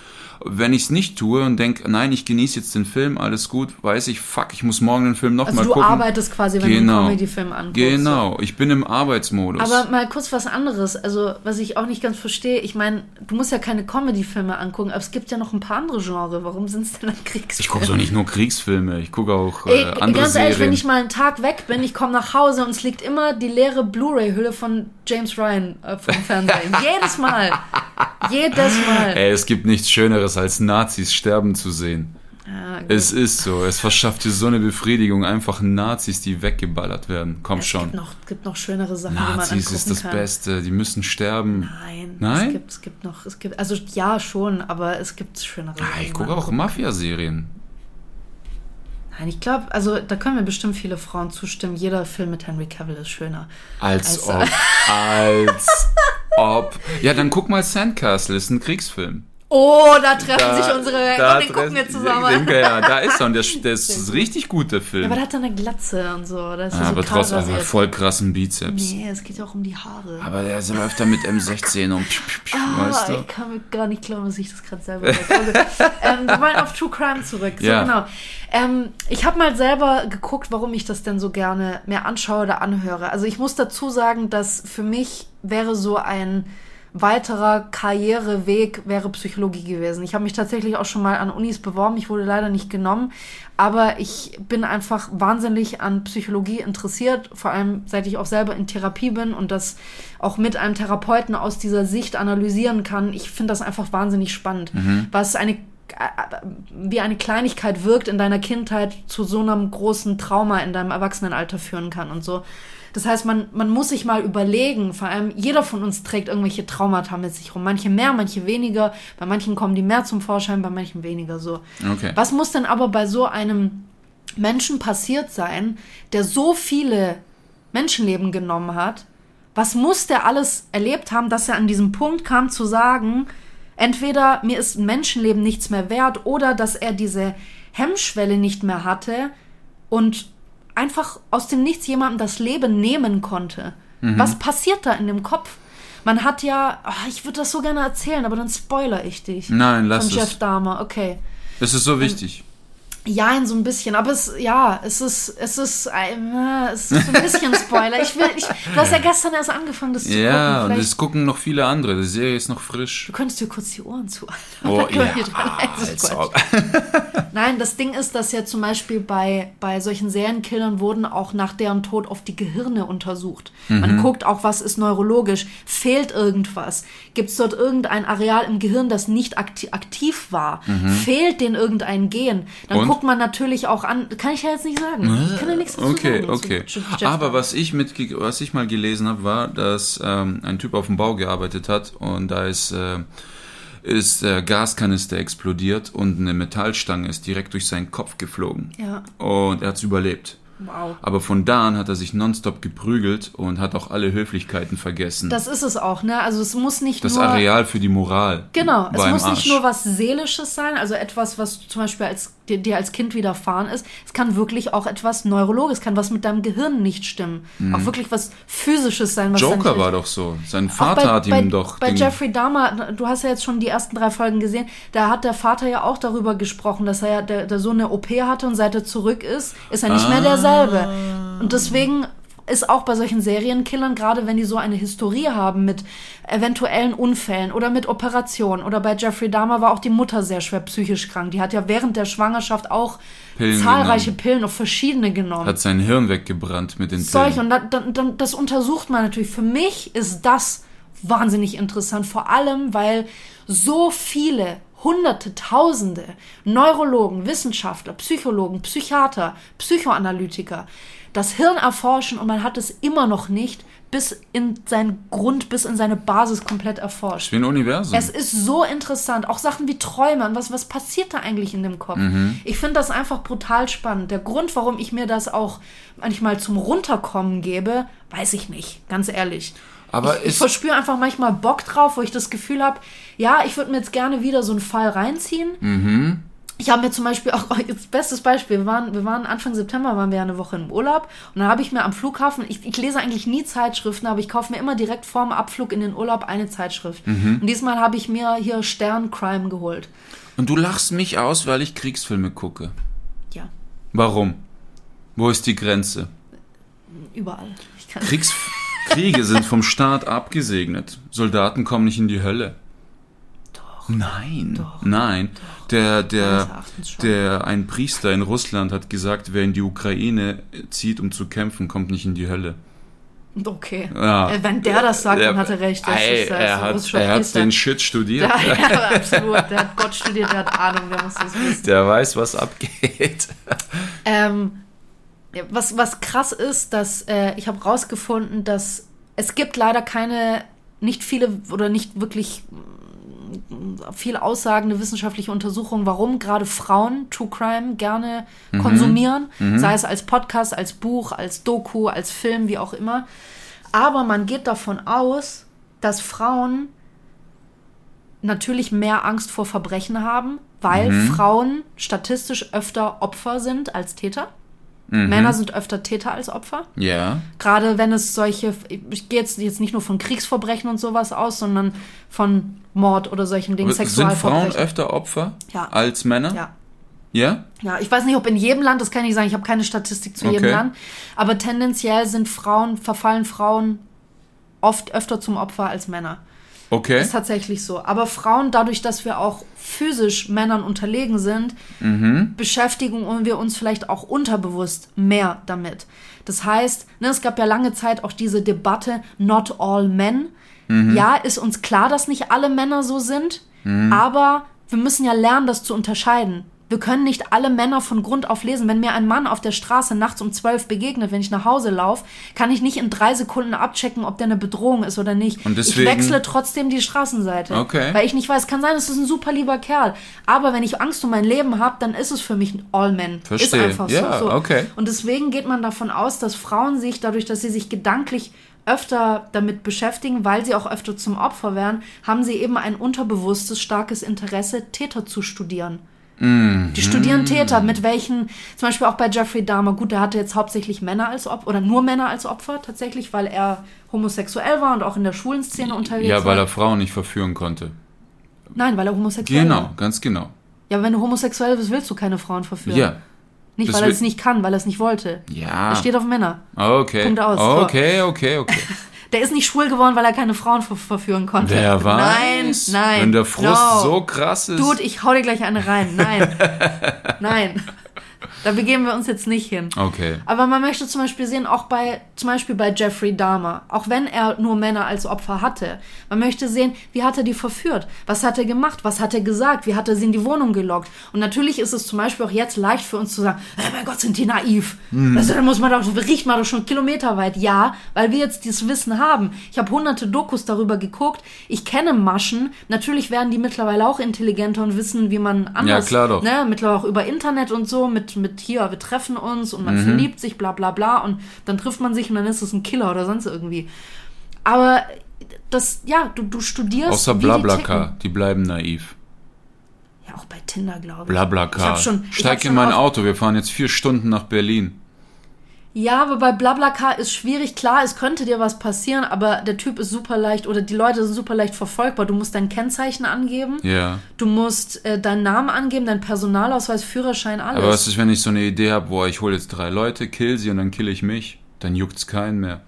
Wenn ich es nicht tue und denke, nein, ich genieße jetzt den Film, alles gut, weiß ich, fuck, ich muss morgen den Film Also nochmal du gucken. arbeitest quasi, wenn du Genau. einen Comedy-Film anguckst. Genau, ich bin im Arbeitsmodus. Aber mal kurz was anderes, also was ich auch nicht ganz verstehe, ich meine, du musst ja keine Comedy-Filme angucken, aber es gibt ja noch ein paar andere Genre. Warum sind es denn dann Kriegsfilme? ich gucke so nicht nur Kriegsfilme, ich gucke auch Ey, äh, andere ganz ehrlich, Serien. wenn ich mal einen Tag weg bin, ich komme nach Hause und es liegt immer die leere Blu-ray-Hülle von James Ryan äh, vom Fernsehen. Jedes Mal. Jedes Mal. Ey, es gibt nichts Schöneres, als Nazis sterben zu sehen. Gut. Es ist so, es verschafft dir so eine Befriedigung, einfach Nazis, die weggeballert werden. Komm es schon. gibt noch, gibt noch schönere Sachen, die man Nazis ist das kann. Beste, die müssen sterben. Nein, Nein? Es gibt, es gibt noch, es gibt, also ja schon, aber es gibt schönere Ah, Sachen, ich die gucke auch Mafia-Serien. Nein, ich glaube, also da können mir bestimmt viele Frauen zustimmen. Jeder Film mit Henry Cavill ist schöner. Als Also- ob. Als ob. Ja, dann guck mal Sandcastle, ist ein Kriegsfilm. Oh, da treffen sich unsere. da oh, den gucken wir zusammen. Den, ja, da ist er und der, der ist richtig gut, der Ja, Film. aber der hat dann eine Glatze und so. Das ist Ah, so aber trotzdem, aber voll krassen Bizeps. Nee, es geht ja auch um die Haare. Aber der läuft da mit M16 und psch, psch, psch, Ah, weißt du? Ich kann mir gar nicht glauben, dass ich das gerade selber weiß. Also, ähm, wir wollen auf True Crime zurück. So, Ja. genau. Ähm, ich habe mal selber geguckt, warum ich das denn so gerne mehr anschaue oder anhöre. Also ich muss dazu sagen, dass für mich wäre so ein weiterer Karriereweg wäre Psychologie gewesen. Ich habe mich tatsächlich auch schon mal an Unis beworben. Ich wurde leider nicht genommen. Aber ich bin einfach wahnsinnig an Psychologie interessiert, vor allem seit ich auch selber in Therapie bin und das auch mit einem Therapeuten aus dieser Sicht analysieren kann. Ich finde das einfach wahnsinnig spannend, was eine wie eine Kleinigkeit wirkt in deiner Kindheit zu so einem großen Trauma in deinem Erwachsenenalter führen kann und so. Das heißt, man, man muss sich mal überlegen, vor allem jeder von uns trägt irgendwelche Traumata mit sich rum. Manche mehr, manche weniger. Bei manchen kommen die mehr zum Vorschein, bei manchen weniger so. Okay. Was muss denn aber bei so einem Menschen passiert sein, der so viele Menschenleben genommen hat? Was muss der alles erlebt haben, dass er an diesem Punkt kam zu sagen, entweder mir ist ein Menschenleben nichts mehr wert oder dass er diese Hemmschwelle nicht mehr hatte und einfach aus dem Nichts jemandem das Leben nehmen konnte. Was passiert da in dem Kopf? Man hat ja, ah, ich würde das so gerne erzählen, aber dann spoiler ich dich. Nein, lass Von Jeff es. Dahmer, okay. Es ist so wichtig. Ja, so ein bisschen, aber es, ja, es ist, es ist, ein- äh, es ist so ein bisschen Spoiler. Ich will, ich, du hast ja gestern erst angefangen, das zu Ja, gucken. und Vielleicht, es gucken noch viele andere. Die Serie ist noch frisch. du könntest dir kurz die Ohren zu. Oh, ja. dran- Nein, das. Nein, das Ding ist, dass ja zum Beispiel bei, bei solchen Serienkillern wurden auch nach deren Tod oft die Gehirne untersucht. Mhm. Man guckt auch, was ist neurologisch, fehlt irgendwas, gibt es dort irgendein Areal im Gehirn, das nicht akti aktiv war, fehlt denen irgendein Gen. Dann Mhm. Und? Guckt man natürlich auch an, kann ich ja jetzt nicht sagen. Ich kann ja nichts dazu Okay, sagen. okay. Jeff Aber was ich mit, was ich mal gelesen habe, war, dass ähm, ein Typ auf dem Bau gearbeitet hat und da ist äh, ist der Gaskanister explodiert und eine Metallstange ist direkt durch seinen Kopf geflogen. Ja, Und er hat es überlebt. wow. Aber von da an hat er sich nonstop geprügelt und hat auch alle Höflichkeiten vergessen. Das ist es auch, ne? Also es muss nicht Das nur Areal für die Moral. Genau, es muss nicht Arsch. nur was Seelisches sein, also etwas, was zum Beispiel als, dir, dir als Kind widerfahren ist. Es kann wirklich auch etwas Neurologisches, kann was mit deinem Gehirn nicht stimmen. Auch wirklich was Physisches sein. Was Mhm. Joker war doch so. Sein Vater hat ihm bei, doch. Bei Jeffrey Dahmer, du hast ja jetzt schon die ersten drei Folgen gesehen, da hat der Vater ja auch darüber gesprochen, dass er ja der, der Sohn eine OP hatte und seit er zurück ist, ist er nicht mehr derselbe. Und deswegen ist auch bei solchen Serienkillern, gerade wenn die so eine Historie haben mit eventuellen Unfällen oder mit Operationen, oder bei Jeffrey Dahmer war auch die Mutter sehr schwer psychisch krank. Die hat ja während der Schwangerschaft auch Pillen zahlreiche genommen. Pillen, auch verschiedene genommen. hat sein Hirn weggebrannt mit den Pillen. und dann, dann, dann, das untersucht man natürlich. Für mich ist das wahnsinnig interessant, vor allem weil so viele Hunderte, Tausende Neurologen, Wissenschaftler, Psychologen, Psychiater, Psychoanalytiker das Hirn erforschen und man hat es immer noch nicht bis in seinen Grund, bis in seine Basis komplett erforscht. Wie ein Universum. Es ist so interessant. Auch Sachen wie Träume. und Was, was passiert da eigentlich in dem Kopf? Ich finde das einfach brutal spannend. Der Grund, warum ich mir das auch manchmal zum Runterkommen gebe, weiß ich nicht. Ganz ehrlich. Aber ich, ich verspüre einfach manchmal Bock drauf, wo ich das Gefühl habe, ja, ich würde mir jetzt gerne wieder so einen Fall reinziehen. Mhm. Ich habe mir zum Beispiel auch, jetzt bestes Beispiel, wir waren, wir waren Anfang September, waren wir ja eine Woche im Urlaub und dann habe ich mir am Flughafen, ich, ich lese eigentlich nie Zeitschriften, aber ich kaufe mir immer direkt vorm Abflug in den Urlaub eine Zeitschrift. Mhm. Und diesmal habe ich mir hier Stern Crime geholt. Und du lachst mich aus, weil ich Kriegsfilme gucke. Ja, Warum? Wo ist die Grenze? überall. Kriegs Kriege sind vom Staat abgesegnet. Soldaten kommen nicht in die Hölle. Doch. Nein, Doch. nein. Der, Meines der, schon. der, ein Priester in Russland hat gesagt, wer in die Ukraine zieht, um zu kämpfen, kommt nicht in die Hölle. Okay. Ja. Äh, Wenn der das sagt, dann Der- hat er recht. Das Ey, ist, das er hat, er hat den Shit studiert. Ja, ja, absolut. Der hat Gott studiert, der hat Ahnung, der muss das wissen. Der weiß, was abgeht. Ähm, was, was krass ist, dass äh, ich habe rausgefunden, dass es gibt leider keine, nicht viele oder nicht wirklich viel aussagende wissenschaftliche Untersuchungen, warum gerade Frauen True Crime gerne konsumieren, sei es als Podcast, als Buch, als Doku, als Film, wie auch immer. Aber man geht davon aus, dass Frauen natürlich mehr Angst vor Verbrechen haben, weil Frauen statistisch öfter Opfer sind als Täter. Männer sind öfter Täter als Opfer. Ja. Gerade wenn es solche, ich gehe jetzt, jetzt nicht nur von Kriegsverbrechen und sowas aus, sondern von Mord oder solchen Dingen, Aber Sind Frauen Sexualverbrechen. öfter Opfer Ja. als Männer? Ja. Ja? Ja, ich weiß nicht, ob in jedem Land, das kann ich sagen, ich habe keine Statistik zu jedem Okay. Land, aber tendenziell sind Frauen, verfallen Frauen oft öfter zum Opfer als Männer. Okay. Ist tatsächlich so. Aber Frauen, dadurch, dass wir auch physisch Männern unterlegen sind, beschäftigen wir uns vielleicht auch unterbewusst mehr damit. Das heißt, ne, es gab ja lange Zeit auch diese Debatte, not all men. Ja, ist uns klar, dass nicht alle Männer so sind, aber wir müssen ja lernen, das zu unterscheiden. Wir können nicht alle Männer von Grund auf lesen. Wenn mir ein Mann auf der Straße nachts um zwölf begegnet, wenn ich nach Hause laufe, kann ich nicht in drei Sekunden abchecken, ob der eine Bedrohung ist oder nicht. Und deswegen- ich wechsle trotzdem die Straßenseite. Okay. Weil ich nicht weiß, kann sein, es ist ein super lieber Kerl. Aber wenn ich Angst um mein Leben habe, dann ist es für mich ein All-Man. Ist Verstehe. einfach Ja, so, so. okay. Und deswegen geht man davon aus, dass Frauen sich, dadurch, dass sie sich gedanklich öfter damit beschäftigen, weil sie auch öfter zum Opfer werden, haben sie eben ein unterbewusstes, starkes Interesse, Täter zu studieren. Mhm. Die studieren Täter, mit welchen, zum Beispiel auch bei Jeffrey Dahmer, gut, der hatte jetzt hauptsächlich Männer als Opfer, oder nur Männer als Opfer tatsächlich, weil er homosexuell war und auch in der schwulen Szene unterwegs Ja, war. weil er Frauen nicht verführen konnte. Nein, weil er homosexuell Genau, war. ganz genau. Ja, aber wenn du homosexuell bist, willst du keine Frauen verführen. Ja. Nicht, das weil er es nicht kann, weil er es nicht wollte. Ja. Er steht auf Männer. Okay. Punkt aus. Okay, okay, okay. Der ist nicht schwul geworden, weil er keine Frauen ver verführen konnte. Wer Nein, weiß. nein. Wenn der Frust no. so krass ist. Dude, ich hau dir gleich eine rein. Nein. nein. Da begeben wir uns jetzt nicht hin. Okay. Aber man möchte zum Beispiel sehen, auch bei, zum Beispiel bei Jeffrey Dahmer, auch wenn er nur Männer als Opfer hatte, man möchte sehen, wie hat er die verführt? Was hat er gemacht? Was hat er gesagt? Wie hat er sie in die Wohnung gelockt? Und natürlich ist es zum Beispiel auch jetzt leicht für uns zu sagen, oh mein Gott, sind die naiv. Also, da muss man doch, riecht man doch schon kilometerweit. Ja, weil wir jetzt dieses Wissen haben. Ich habe hunderte Dokus darüber geguckt. Ich kenne Maschen. Natürlich werden die mittlerweile auch intelligenter und wissen, wie man anders, klar doch. ne, mittlerweile auch über Internet und so, mit, mit hier, wir treffen uns und Mhm. man verliebt sich, bla bla bla, und dann trifft man sich und dann ist es ein Killer oder sonst irgendwie. Aber das, ja, du, du studierst. Außer wie die die bleiben naiv. Ja, auch bei Tinder, glaube ich. Ich Blablacar. hab schon, ich hab Steig schon in mein Auto, wir fahren jetzt vier Stunden nach Berlin. Ja, aber bei Blablacar ist schwierig. Klar, es könnte dir was passieren, aber der Typ ist super leicht oder die Leute sind super leicht verfolgbar. Du musst dein Kennzeichen angeben. Ja. Du musst äh, deinen Namen angeben, deinen Personalausweis, Führerschein, alles. Aber was ist, wenn ich so eine Idee habe, boah, ich hole jetzt drei Leute, kill sie und dann kill ich mich? Dann juckt's keinen mehr.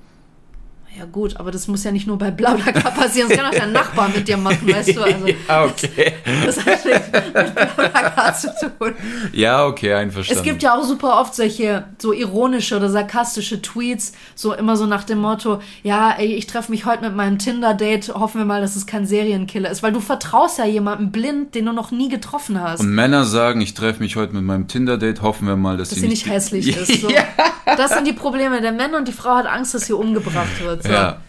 Ja gut, aber das muss ja nicht nur bei Blablacar passieren. Das kann auch dein Nachbar mit dir machen, weißt du. Also, ja, okay. das hat nichts mit Blablacar zu tun. Ja, okay, einverstanden. Es gibt ja auch super oft solche so ironische oder sarkastische Tweets, so immer so nach dem Motto, ja, ey, ich treffe mich heute mit meinem Tinder-Date, hoffen wir mal, dass es kein Serienkiller ist, weil du vertraust ja jemandem blind, den du noch nie getroffen hast. Und Männer sagen, ich treffe mich heute mit meinem Tinder-Date, hoffen wir mal, dass, dass sie nicht hässlich ist. So. Das sind die Probleme der Männer und die Frau hat Angst, dass sie umgebracht wird. So. Ja.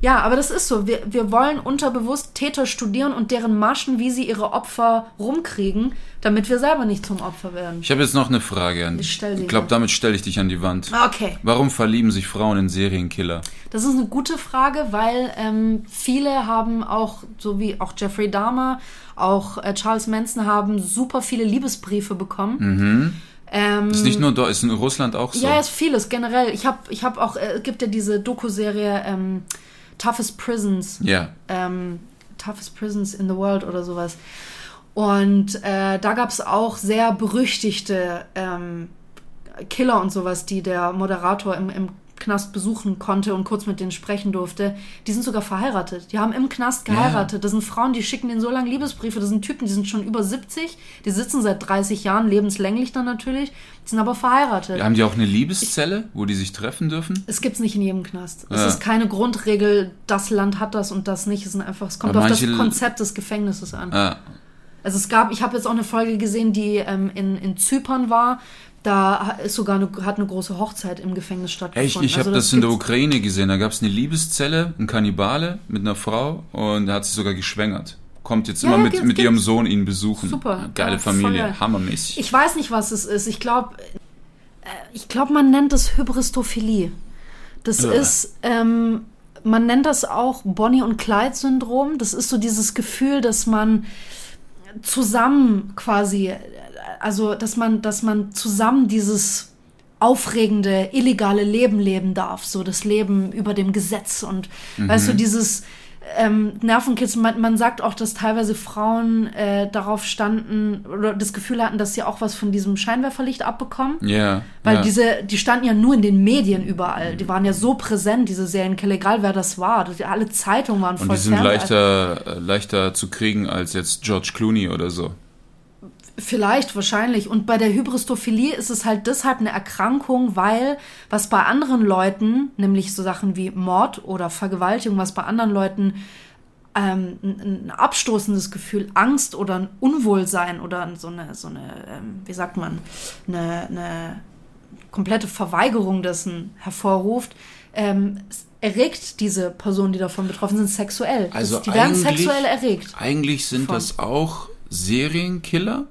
Ja, aber das ist so. Wir, wir wollen unterbewusst Täter studieren und deren Maschen, wie sie ihre Opfer rumkriegen, damit wir selber nicht zum Opfer werden. Ich habe jetzt noch eine Frage an Ich dich. sie Ich glaube, damit stelle ich dich an die Wand. Okay. Warum verlieben sich Frauen in Serienkiller? Das ist eine gute Frage, weil ähm, viele haben auch, so wie auch Jeffrey Dahmer, auch äh, Charles Manson haben super viele Liebesbriefe bekommen. Ähm, Ist nicht nur da, ist in Russland auch so. Ja, ist vieles generell. Ich habe ich hab auch, äh, es gibt ja diese Doku-Serie ähm, Toughest Prisons. Ja. ähm, Toughest Prisons in the World oder sowas. Und äh, da gab es auch sehr berüchtigte ähm, Killer und sowas, die der Moderator im, im Knast besuchen konnte und kurz mit denen sprechen durfte. Die sind sogar verheiratet. Die haben im Knast geheiratet. Das sind Frauen, die schicken denen so lange Liebesbriefe. Das sind Typen, die sind schon über 70. Die sitzen seit 30 Jahren, lebenslänglich dann natürlich. Die sind aber verheiratet. Haben die auch eine Liebeszelle, wo die sich treffen dürfen? Es gibt's nicht in jedem Knast. Es Ja. ist keine Grundregel, das Land hat das und das nicht. Es, sind einfach, es kommt Aber auf das Konzept des Gefängnisses an. Ah, Also es gab, ich habe jetzt auch eine Folge gesehen, die ähm, in, in Zypern war. Da ist sogar eine, hat eine große Hochzeit im Gefängnis stattgefunden. ich ich habe Also das in der Ukraine gesehen. Da gab es eine Liebeszelle, ein Kannibale mit einer Frau und der hat sich sogar geschwängert. Kommt jetzt Ja, immer mit, mit ihrem. Sohn ihn besuchen. Super. Geile Ja, voll Familie, geil. hammermäßig. Ich weiß nicht, was es ist. Ich glaube, ich glaube, man nennt es Hybristophilie. Das Ja. ist, ähm, man nennt das auch Bonnie und Clyde-Syndrom. Das ist so dieses Gefühl, dass man zusammen quasi, also dass man, dass man zusammen dieses aufregende, illegale Leben leben darf, so das Leben über dem Gesetz und weißt du, dieses ähm, Nervenkitzel, man, man sagt auch, dass teilweise Frauen äh, darauf standen oder das Gefühl hatten, dass sie auch was von diesem Scheinwerferlicht abbekommen. ja. Weil ja. diese, die standen ja nur in den Medien überall. Die waren ja so präsent, diese Serienkiller, egal wer das war. Das, alle Zeitungen waren und voll die sind Fernseh- leichter, äh, leichter zu kriegen als jetzt George Clooney oder so. Vielleicht, wahrscheinlich. Und bei der Hybristophilie ist es halt deshalb eine Erkrankung, weil was bei anderen Leuten, nämlich so Sachen wie Mord oder Vergewaltigung, was bei anderen Leuten ähm, ein, ein abstoßendes Gefühl, Angst oder ein Unwohlsein oder so eine, so eine ähm, wie sagt man, eine, eine komplette Verweigerung dessen hervorruft, ähm, erregt diese Personen, die davon betroffen sind, sexuell. Also das, die werden sexuell erregt. Eigentlich sind Von- das auch Serienkiller,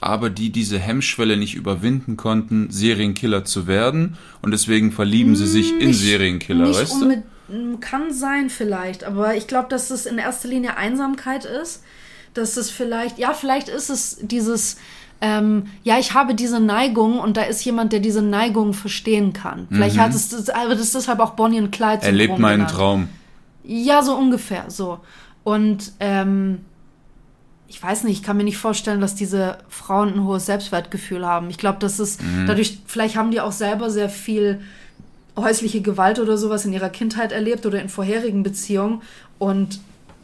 aber die diese Hemmschwelle nicht überwinden konnten, Serienkiller zu werden. Und deswegen verlieben sie sich in Serienkiller, Nicht weißt du? unbedingt, kann sein vielleicht, aber ich glaube, dass es in erster Linie Einsamkeit ist. Dass es vielleicht, ja, vielleicht ist es dieses, ähm, ja, ich habe diese Neigung und da ist jemand, der diese Neigung verstehen kann. Vielleicht hat es, das, aber das ist deshalb auch Bonnie und Clyde. Er lebt meinen genannt. Traum. Ja, so ungefähr, so. Und ähm, ich weiß nicht, ich kann mir nicht vorstellen, dass diese Frauen ein hohes Selbstwertgefühl haben. Ich glaube, das ist dadurch, vielleicht haben die auch selber sehr viel häusliche Gewalt oder sowas in ihrer Kindheit erlebt oder in vorherigen Beziehungen und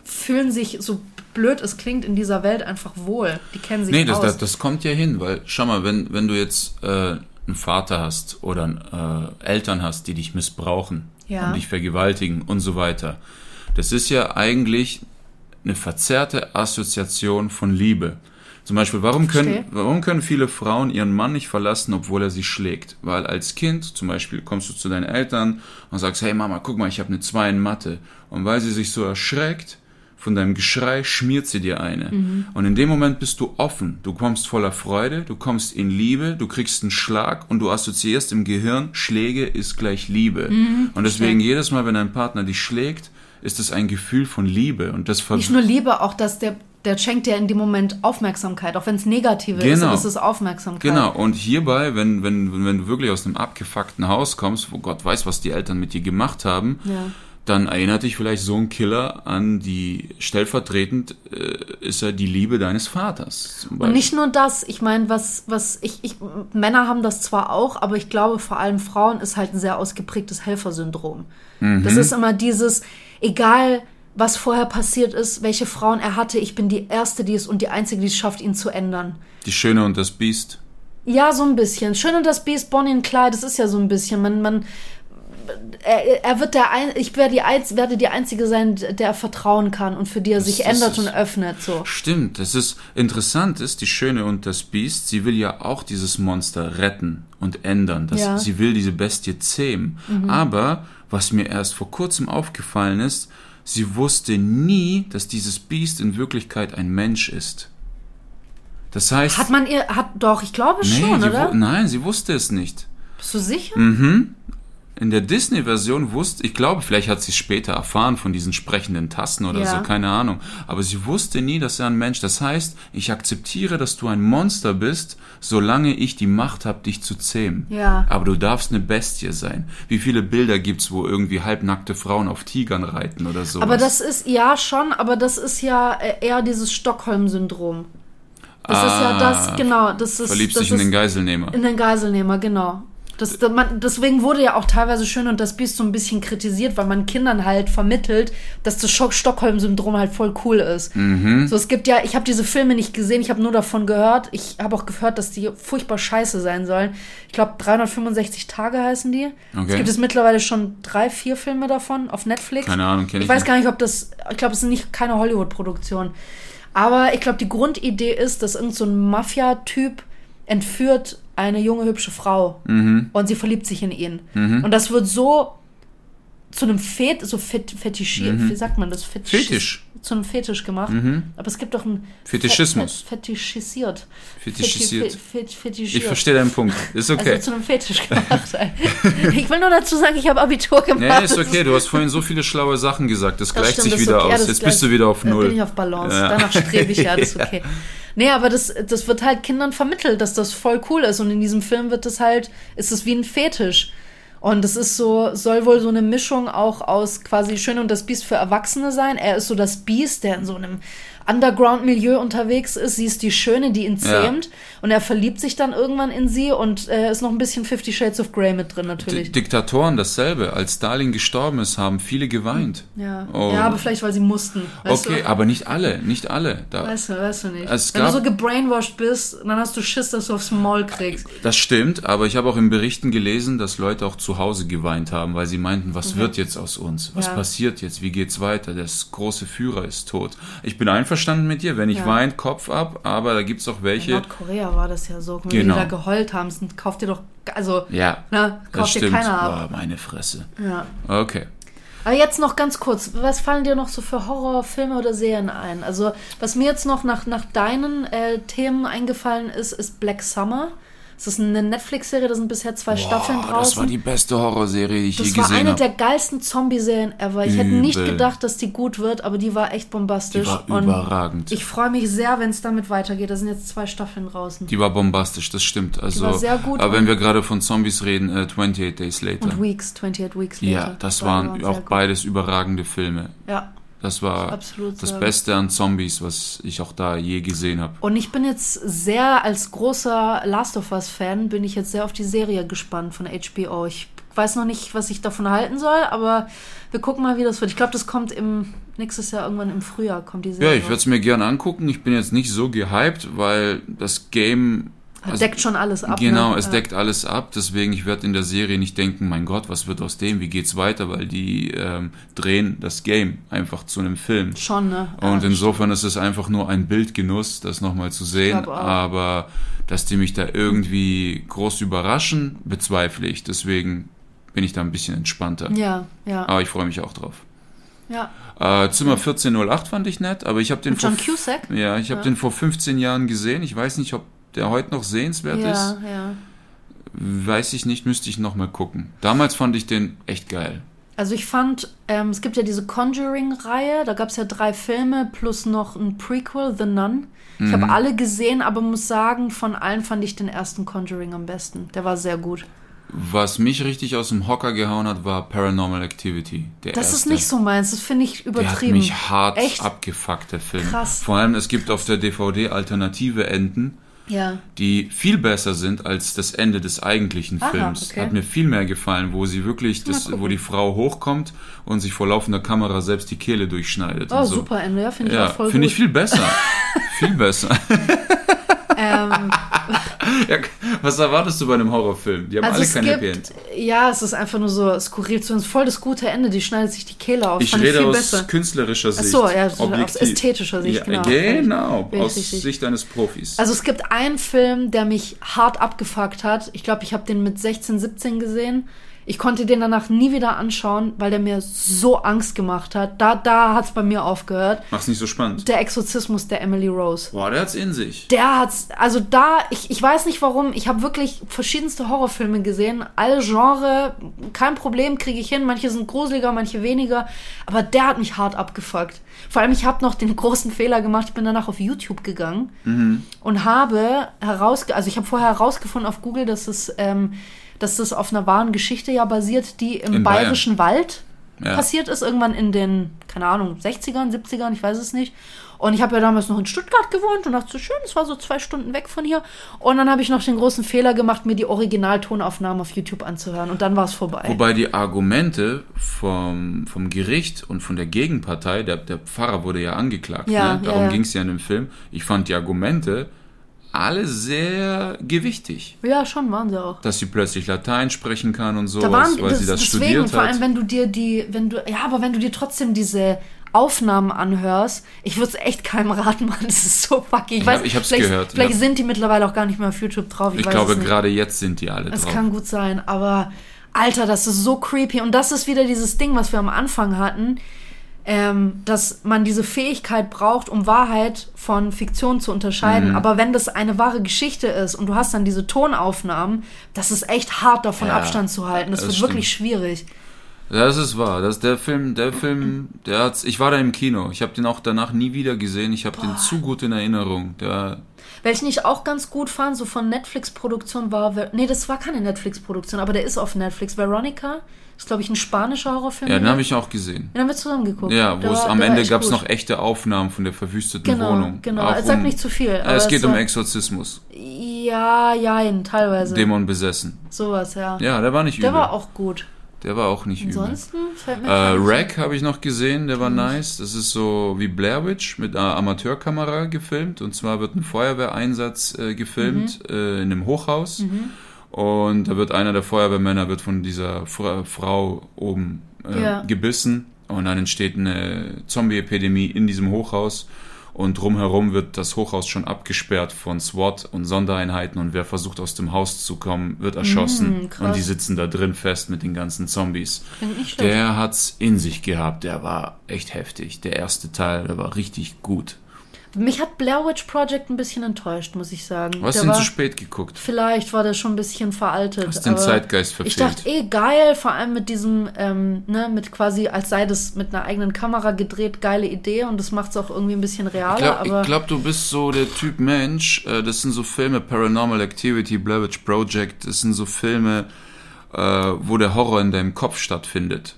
fühlen sich, so blöd es klingt, in dieser Welt einfach wohl. Die kennen sich Nee, das, aus. das, das kommt ja hin, weil schau mal, wenn, wenn du jetzt äh, einen Vater hast oder äh, Eltern hast, die dich missbrauchen Ja. und dich vergewaltigen und so weiter, das ist ja eigentlich eine verzerrte Assoziation von Liebe. Zum Beispiel, warum können, warum können viele Frauen ihren Mann nicht verlassen, obwohl er sie schlägt? Weil als Kind, zum Beispiel, kommst du zu deinen Eltern und sagst, hey Mama, guck mal, ich habe eine 2 in Mathe. Und weil sie sich so erschreckt, von deinem Geschrei schmiert sie dir eine. Und in dem Moment bist du offen. Du kommst voller Freude, du kommst in Liebe, du kriegst einen Schlag und du assoziierst im Gehirn, Schläge ist gleich Liebe. Und deswegen jedes Mal, wenn dein Partner dich schlägt, ist es ein Gefühl von Liebe. Und das Nicht nur Liebe, auch dass der, der schenkt dir in dem Moment Aufmerksamkeit, auch wenn es negative ist, Genau. aber es ist Aufmerksamkeit. Genau, und hierbei, wenn, wenn, wenn du wirklich aus einem abgefuckten Haus kommst, wo Gott weiß, was die Eltern mit dir gemacht haben, Ja. dann erinnert dich vielleicht so ein Killer an die, stellvertretend äh, ist er die Liebe deines Vaters. Und nicht nur das, ich meine, was, was ich, ich, Männer haben das zwar auch, aber ich glaube, vor allem Frauen ist halt ein sehr ausgeprägtes Helfersyndrom. Das ist immer dieses, egal was vorher passiert ist, welche Frauen er hatte, ich bin die Erste, die es und die Einzige, die es schafft, ihn zu ändern. Die Schöne und das Biest. Ja, so ein bisschen. Schön und das Biest, Bonnie und Clyde, das ist ja so ein bisschen. Man, man, er, er wird der ein, ich werde die, Einz- werde die Einzige sein, der er vertrauen kann und für die er sich das ändert ist- und öffnet. So. Stimmt, das ist interessant ist, die Schöne und das Biest, sie will ja auch dieses Monster retten und ändern. Das, Ja. Mhm. Sie will diese Bestie zähmen. Aber was mir erst vor kurzem aufgefallen ist, sie wusste nie, dass dieses Biest in Wirklichkeit ein Mensch ist. Das heißt, Hat man ihr, hat doch, ich glaube nee, schon, oder? nein, sie wusste es nicht. Bist du sicher? In der Disney-Version wusste, ich glaube, vielleicht hat sie es später erfahren von diesen sprechenden Tasten oder Ja. so, keine Ahnung. Aber sie wusste nie, dass er ein Mensch. Das heißt, ich akzeptiere, dass du ein Monster bist, solange ich die Macht habe, dich zu zähmen. Ja. Aber du darfst eine Bestie sein. Wie viele Bilder gibt's, wo irgendwie halbnackte Frauen auf Tigern reiten oder so? Aber das ist, ja schon, aber das ist ja äh, eher dieses Stockholm-Syndrom. Das ist ja das, genau, das ist. Ah, Verliebst das dich in den Geiselnehmer. In den Geiselnehmer, genau. Das, das, man, deswegen wurde ja auch teilweise schön und das Biest so ein bisschen kritisiert, weil man Kindern halt vermittelt, dass das Stockholm-Syndrom halt voll cool ist. Mhm. So, es gibt ja, ich habe diese Filme nicht gesehen, ich habe nur davon gehört. Ich habe auch gehört, dass die furchtbar scheiße sein sollen. Ich glaube, 365 Tage heißen die. Es Okay. gibt es mittlerweile schon drei, vier Filme davon auf Netflix. Keine Ahnung, kenn ich ich weiß nicht. gar nicht, ob das, ich glaube, es sind nicht keine Hollywood-Produktion. Aber ich glaube, die Grundidee ist, dass irgend so ein Mafia-Typ entführt eine junge, hübsche Frau Mhm. und sie verliebt sich in ihn. Und das wird so zu einem Fet, so fet, fetischiert, wie sagt man das? Fetisch. Mhm. Fetisch. Mhm. Zu einem Fetisch gemacht. Aber es gibt doch einen Fetischismus. Fe- Fetischisiert. Fetischisiert. Feti- fe- fetischiert. Ich verstehe deinen Punkt. Ist okay. Also zu einem Fetisch gemacht. ich will nur dazu sagen, ich habe Abitur gemacht. Nee, ist okay. Du hast vorhin so viele schlaue Sachen gesagt. Das, Das gleicht stimmt, sich wieder okay. Ja, aus. das Jetzt bist du wieder auf Null. bin ich auf Balance. Ja. Danach strebe ich ja, das ist Ja. okay. Nee, aber das, das wird halt Kindern vermittelt, dass das voll cool ist. Und in diesem Film wird das halt, ist es wie ein Fetisch. Und es ist so, soll wohl so eine Mischung auch aus quasi Schön und das Biest für Erwachsene sein. Er ist so das Biest, der in so einem Underground-Milieu unterwegs ist. Sie ist die Schöne, die ihn Ja. zähmt. Und er verliebt sich dann irgendwann in sie und äh, ist noch ein bisschen Fifty Shades of Grey mit drin, D natürlich. Diktatoren dasselbe. Als Stalin gestorben ist, haben viele geweint. ja. Oh. ja, aber vielleicht, weil sie mussten. Okay, du? aber nicht alle, nicht alle. Da, Weißt du, weißt du nicht. Es Wenn du so gebrainwashed bist, dann hast du Schiss, dass du aufs Maul kriegst. Das stimmt, aber ich habe auch in Berichten gelesen, dass Leute auch zu Hause geweint haben, weil sie meinten, was wird jetzt aus uns? Was Ja. passiert jetzt? Wie geht's weiter? Der große Führer ist tot. Ich bin einverstanden mit dir, wenn ich Ja. weine, Kopf ab, aber da gibt's auch In welche. Nordkorea war das ja so. Wenn Genau. die da geheult haben, sind, kauft dir doch, also, Ja, ne, das kauft dir stimmt. keiner ab. Boah, meine Fresse. Ja. Okay. Aber jetzt noch ganz kurz, was fallen dir noch so für Horrorfilme oder Serien ein? Also, was mir jetzt noch nach, nach deinen äh, Themen eingefallen ist, ist Black Summer. Es ist eine Netflix-Serie, da sind bisher zwei Staffeln Boah, draußen. das war die beste Horrorserie, die ich Das je war gesehen eine habe. der geilsten Zombie-Serien ever. Ich hätte nicht Übel. gedacht, dass die gut wird, aber die war echt bombastisch. Die war überragend. Ich freue mich sehr, wenn es damit weitergeht. Da sind jetzt zwei Staffeln draußen. Die war bombastisch, das stimmt. Also, war sehr gut aber wenn wir gerade von Zombies reden, äh, 28 Days Later. Und Weeks, 28 Weeks later. ja, das War- waren auch gut. beides überragende Filme. Ja, Das war Absolut das. Beste an Zombies, was ich auch da je gesehen habe. Und ich bin jetzt sehr, als großer Last of Us-Fan, bin ich jetzt sehr auf die Serie gespannt von HBO. Ich weiß noch nicht, was ich davon halten soll, aber wir gucken mal, wie das wird. Ich glaube, das kommt im nächstes Jahr irgendwann im Frühjahr kommt die Ja, Serie. ich werde es mir gern angucken. Ich bin jetzt nicht so gehypt, weil das Game. Also deckt schon alles ab. Genau, ne? es Ja. deckt alles ab. Deswegen, ich werde in der Serie nicht denken, mein Gott, was wird aus dem? Wie geht's weiter? Weil die ähm, drehen das Game einfach zu einem Film. Schon, ne? Und Ja, insofern ist es einfach nur ein Bildgenuss, das nochmal zu sehen. Aber dass die mich da irgendwie groß überraschen, bezweifle ich. Deswegen bin ich da ein bisschen entspannter. Ja, ja, Aber ich freue mich auch drauf. ja. Äh, Zimmer 1408 fand ich nett, aber ich habe den Mit vor John Cusack? ja, ich habe Ja. den vor 15 Jahren gesehen. Ich weiß nicht, ob der heute noch sehenswert Ja, ist. ja. Weiß ich nicht, müsste ich noch mal gucken. Damals fand ich den echt geil. Also ich fand, ähm, es gibt ja diese Conjuring-Reihe, da gab es ja drei Filme plus noch ein Prequel, The Nun. Ich Mhm. habe alle gesehen, aber muss sagen, von allen fand ich den ersten Conjuring am besten. Der war sehr gut. Was mich richtig aus dem Hocker gehauen hat, war Paranormal Activity. Das erste. ist nicht so meins, das finde ich Der hat übertrieben. mich hart Echt? abgefuckt, der Film. Krass. Vor allem, es gibt auf der DVD alternative Enden, Ja. die viel besser sind als das Ende des eigentlichen Aha, Films. okay. Hat mir viel mehr gefallen, wo sie wirklich, das, wo die Frau hochkommt und sich vor laufender Kamera selbst die Kehle durchschneidet. Oh, so. super Ende, ja, finde ich Ja, auch voll finde ich viel besser. viel besser. ähm, Ja, was erwartest du bei einem Horrorfilm? Die haben also alle es kein Happy End. ja, es ist einfach nur so skurril zu uns. Voll das gute Ende, die schneidet sich die Kehle auf. Ich fand rede viel aus besser. künstlerischer Ach Sicht. so, ja, aus objektiv. ästhetischer Sicht, ja, genau. Genau, ich aus. Sicht eines Profis. Also es gibt einen Film, der mich hart abgefuckt hat. Ich glaube, ich habe den mit 16, 17 gesehen. Ich konnte den danach nie wieder anschauen, weil der mir so Angst gemacht hat. Da, da hat es bei mir aufgehört. Mach's nicht so spannend. Der Exorzismus der Emily Rose. Boah, der hat's in sich. Der hat's, also da, ich, ich weiß nicht warum, ich habe wirklich verschiedenste Horrorfilme gesehen, alle Genre, kein Problem, kriege ich hin, manche sind gruseliger, manche weniger, aber der hat mich hart abgefuckt. Vor allem, ich habe noch den großen Fehler gemacht, ich bin danach auf YouTube gegangen und habe herausge, also ich habe vorher herausgefunden auf Google, dass es, ähm, dass das auf einer wahren Geschichte ja basiert, die im In Bayern. bayerischen Wald Ja. passiert ist, irgendwann in den, keine Ahnung, 60ern, 70ern, ich weiß es nicht. Und ich habe ja damals noch in Stuttgart gewohnt und dachte so schön, es war so zwei Stunden weg von hier. Und dann habe ich noch den großen Fehler gemacht, mir die Originaltonaufnahmen auf YouTube anzuhören. Und dann war es vorbei. Wobei die Argumente vom, vom Gericht und von der Gegenpartei, der, der Pfarrer wurde ja angeklagt, Ja, ne? darum ja. ging's ja in dem Film. Ich fand die Argumente alle sehr gewichtig. ja, schon waren sie auch. Dass sie plötzlich Latein sprechen kann und sowas, Da waren, weil das, sie das deswegen, studiert vor hat. allem, wenn du dir die, wenn du, ja, aber wenn du dir trotzdem diese Aufnahmen anhörst, ich würde es echt keinem raten, Mann, das ist so fucking. Ich, Ja, weiß, ich hab's vielleicht, gehört, Vielleicht ja. sind die mittlerweile auch gar nicht mehr auf YouTube drauf. Ich, ich glaube, gerade jetzt sind die alle Das drauf. kann gut sein, aber Alter, das ist so creepy. Und das ist wieder dieses Ding, was wir am Anfang hatten, ähm, dass man diese Fähigkeit braucht, um Wahrheit von Fiktion zu unterscheiden. Mhm. Aber wenn das eine wahre Geschichte ist und du hast dann diese Tonaufnahmen, das ist echt hart davon Ja, Abstand zu halten. Das, das wird stimmt. wirklich schwierig. Das ist wahr. Das der Film, der Film, der hat's. Ich war da im Kino. Ich habe den auch danach nie wieder gesehen. Ich habe den zu gut in Erinnerung. Der, Welchen ich auch ganz gut fand, so von Netflix-Produktion war. Nee, das war keine Netflix-Produktion, aber der ist auf Netflix. Veronica ist, glaube ich, ein spanischer Horrorfilm. ja, den habe ich auch gesehen. Den haben wir zusammen geguckt. Ja, Der wo es am der Ende gab es noch echte Aufnahmen von der verwüsteten Genau, Wohnung. genau. Auch Sag um- nicht zu viel. Äh, es geht um war- Exorzismus. Ja, jein, teilweise. Dämon besessen. Sowas, ja. Ja, der war nicht Der übel. war auch gut. Der war auch nicht übel. Ansonsten fällt mir Äh. Rack habe ich noch gesehen, der war nice. Das ist so wie Blair Witch mit einer Amateurkamera gefilmt. Und zwar wird ein Feuerwehreinsatz äh, gefilmt Mhm. äh, in einem Hochhaus. Und da wird einer der Feuerwehrmänner wird von dieser Fra Frau oben äh, Ja. gebissen. Und dann entsteht eine Zombie-Epidemie in diesem Hochhaus. Und drumherum wird das Hochhaus schon abgesperrt von SWAT und Sondereinheiten. Und wer versucht aus dem Haus zu kommen, wird erschossen. Mm, und die sitzen da drin fest mit den ganzen Zombies. Der hat's in sich gehabt. Der war echt heftig. Der erste Teil, der war richtig gut. Mich hat Blair Witch Project ein bisschen enttäuscht, muss ich sagen. Du hast Der den war, zu spät geguckt. Vielleicht war der schon ein bisschen veraltet. Hast den Zeitgeist Ich verfehlt. dachte eh geil, vor allem mit diesem, ähm, ne, mit quasi, als sei das mit einer eigenen Kamera gedreht, geile Idee und das macht es auch irgendwie ein bisschen realer, Ich glaube, glaub, du bist so der Typ Mensch. Äh, das sind so Filme, Paranormal Activity, Blair Witch Project. Das sind so Filme, äh, wo der Horror in deinem Kopf stattfindet.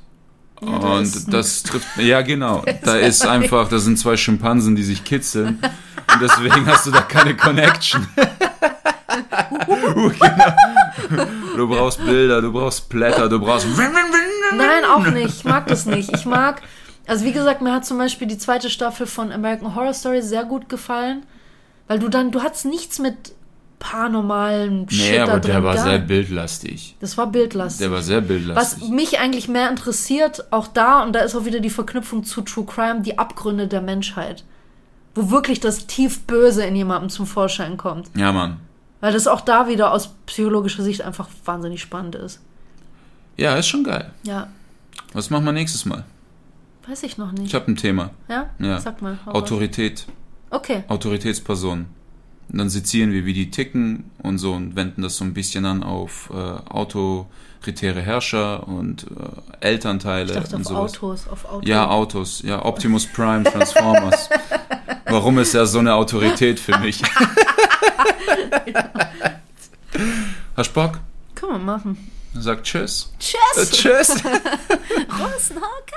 Und das trifft, ja genau, da ist einfach, da sind zwei Schimpansen, die sich kitzeln und deswegen hast du da keine Connection. Uh, genau. Du brauchst Bilder, du brauchst Blätter, du brauchst. nein, auch nicht. Ich mag das nicht. Ich mag, also wie gesagt, mir hat zum Beispiel die zweite Staffel von American Horror Story sehr gut gefallen, weil du dann, du hattest nichts mit paranormalen Shit Nee, da aber drin. der war gar sehr bildlastig. Das war bildlastig. Der war sehr Was bildlastig. mich eigentlich mehr interessiert, auch da, und da ist auch wieder die Verknüpfung zu True Crime, die Abgründe der Menschheit. Wo wirklich das tief Böse in jemandem zum Vorschein kommt. Ja, Mann. Weil das auch da wieder aus psychologischer Sicht einfach wahnsinnig spannend ist. Ja, ist schon geil. Ja, Was machen wir nächstes Mal? weiß ich noch Ich nicht. habe ein Thema. Ja? Ja. Sag mal. Autorität. Okay. Autoritätspersonen. Und dann sezieren wir, wie die ticken und so und wenden das so ein bisschen an auf äh, autoritäre Herrscher und äh, Elternteile Ich dachte und auf sowas. Autos, auf Autos. Ja, Autos. Ja, Optimus Prime, Transformers. Warum ist er so eine Autorität für mich? Hast du Bock? Können wir machen. Sagt Tschüss. Tschüss! Tschüss. Rosenhauke!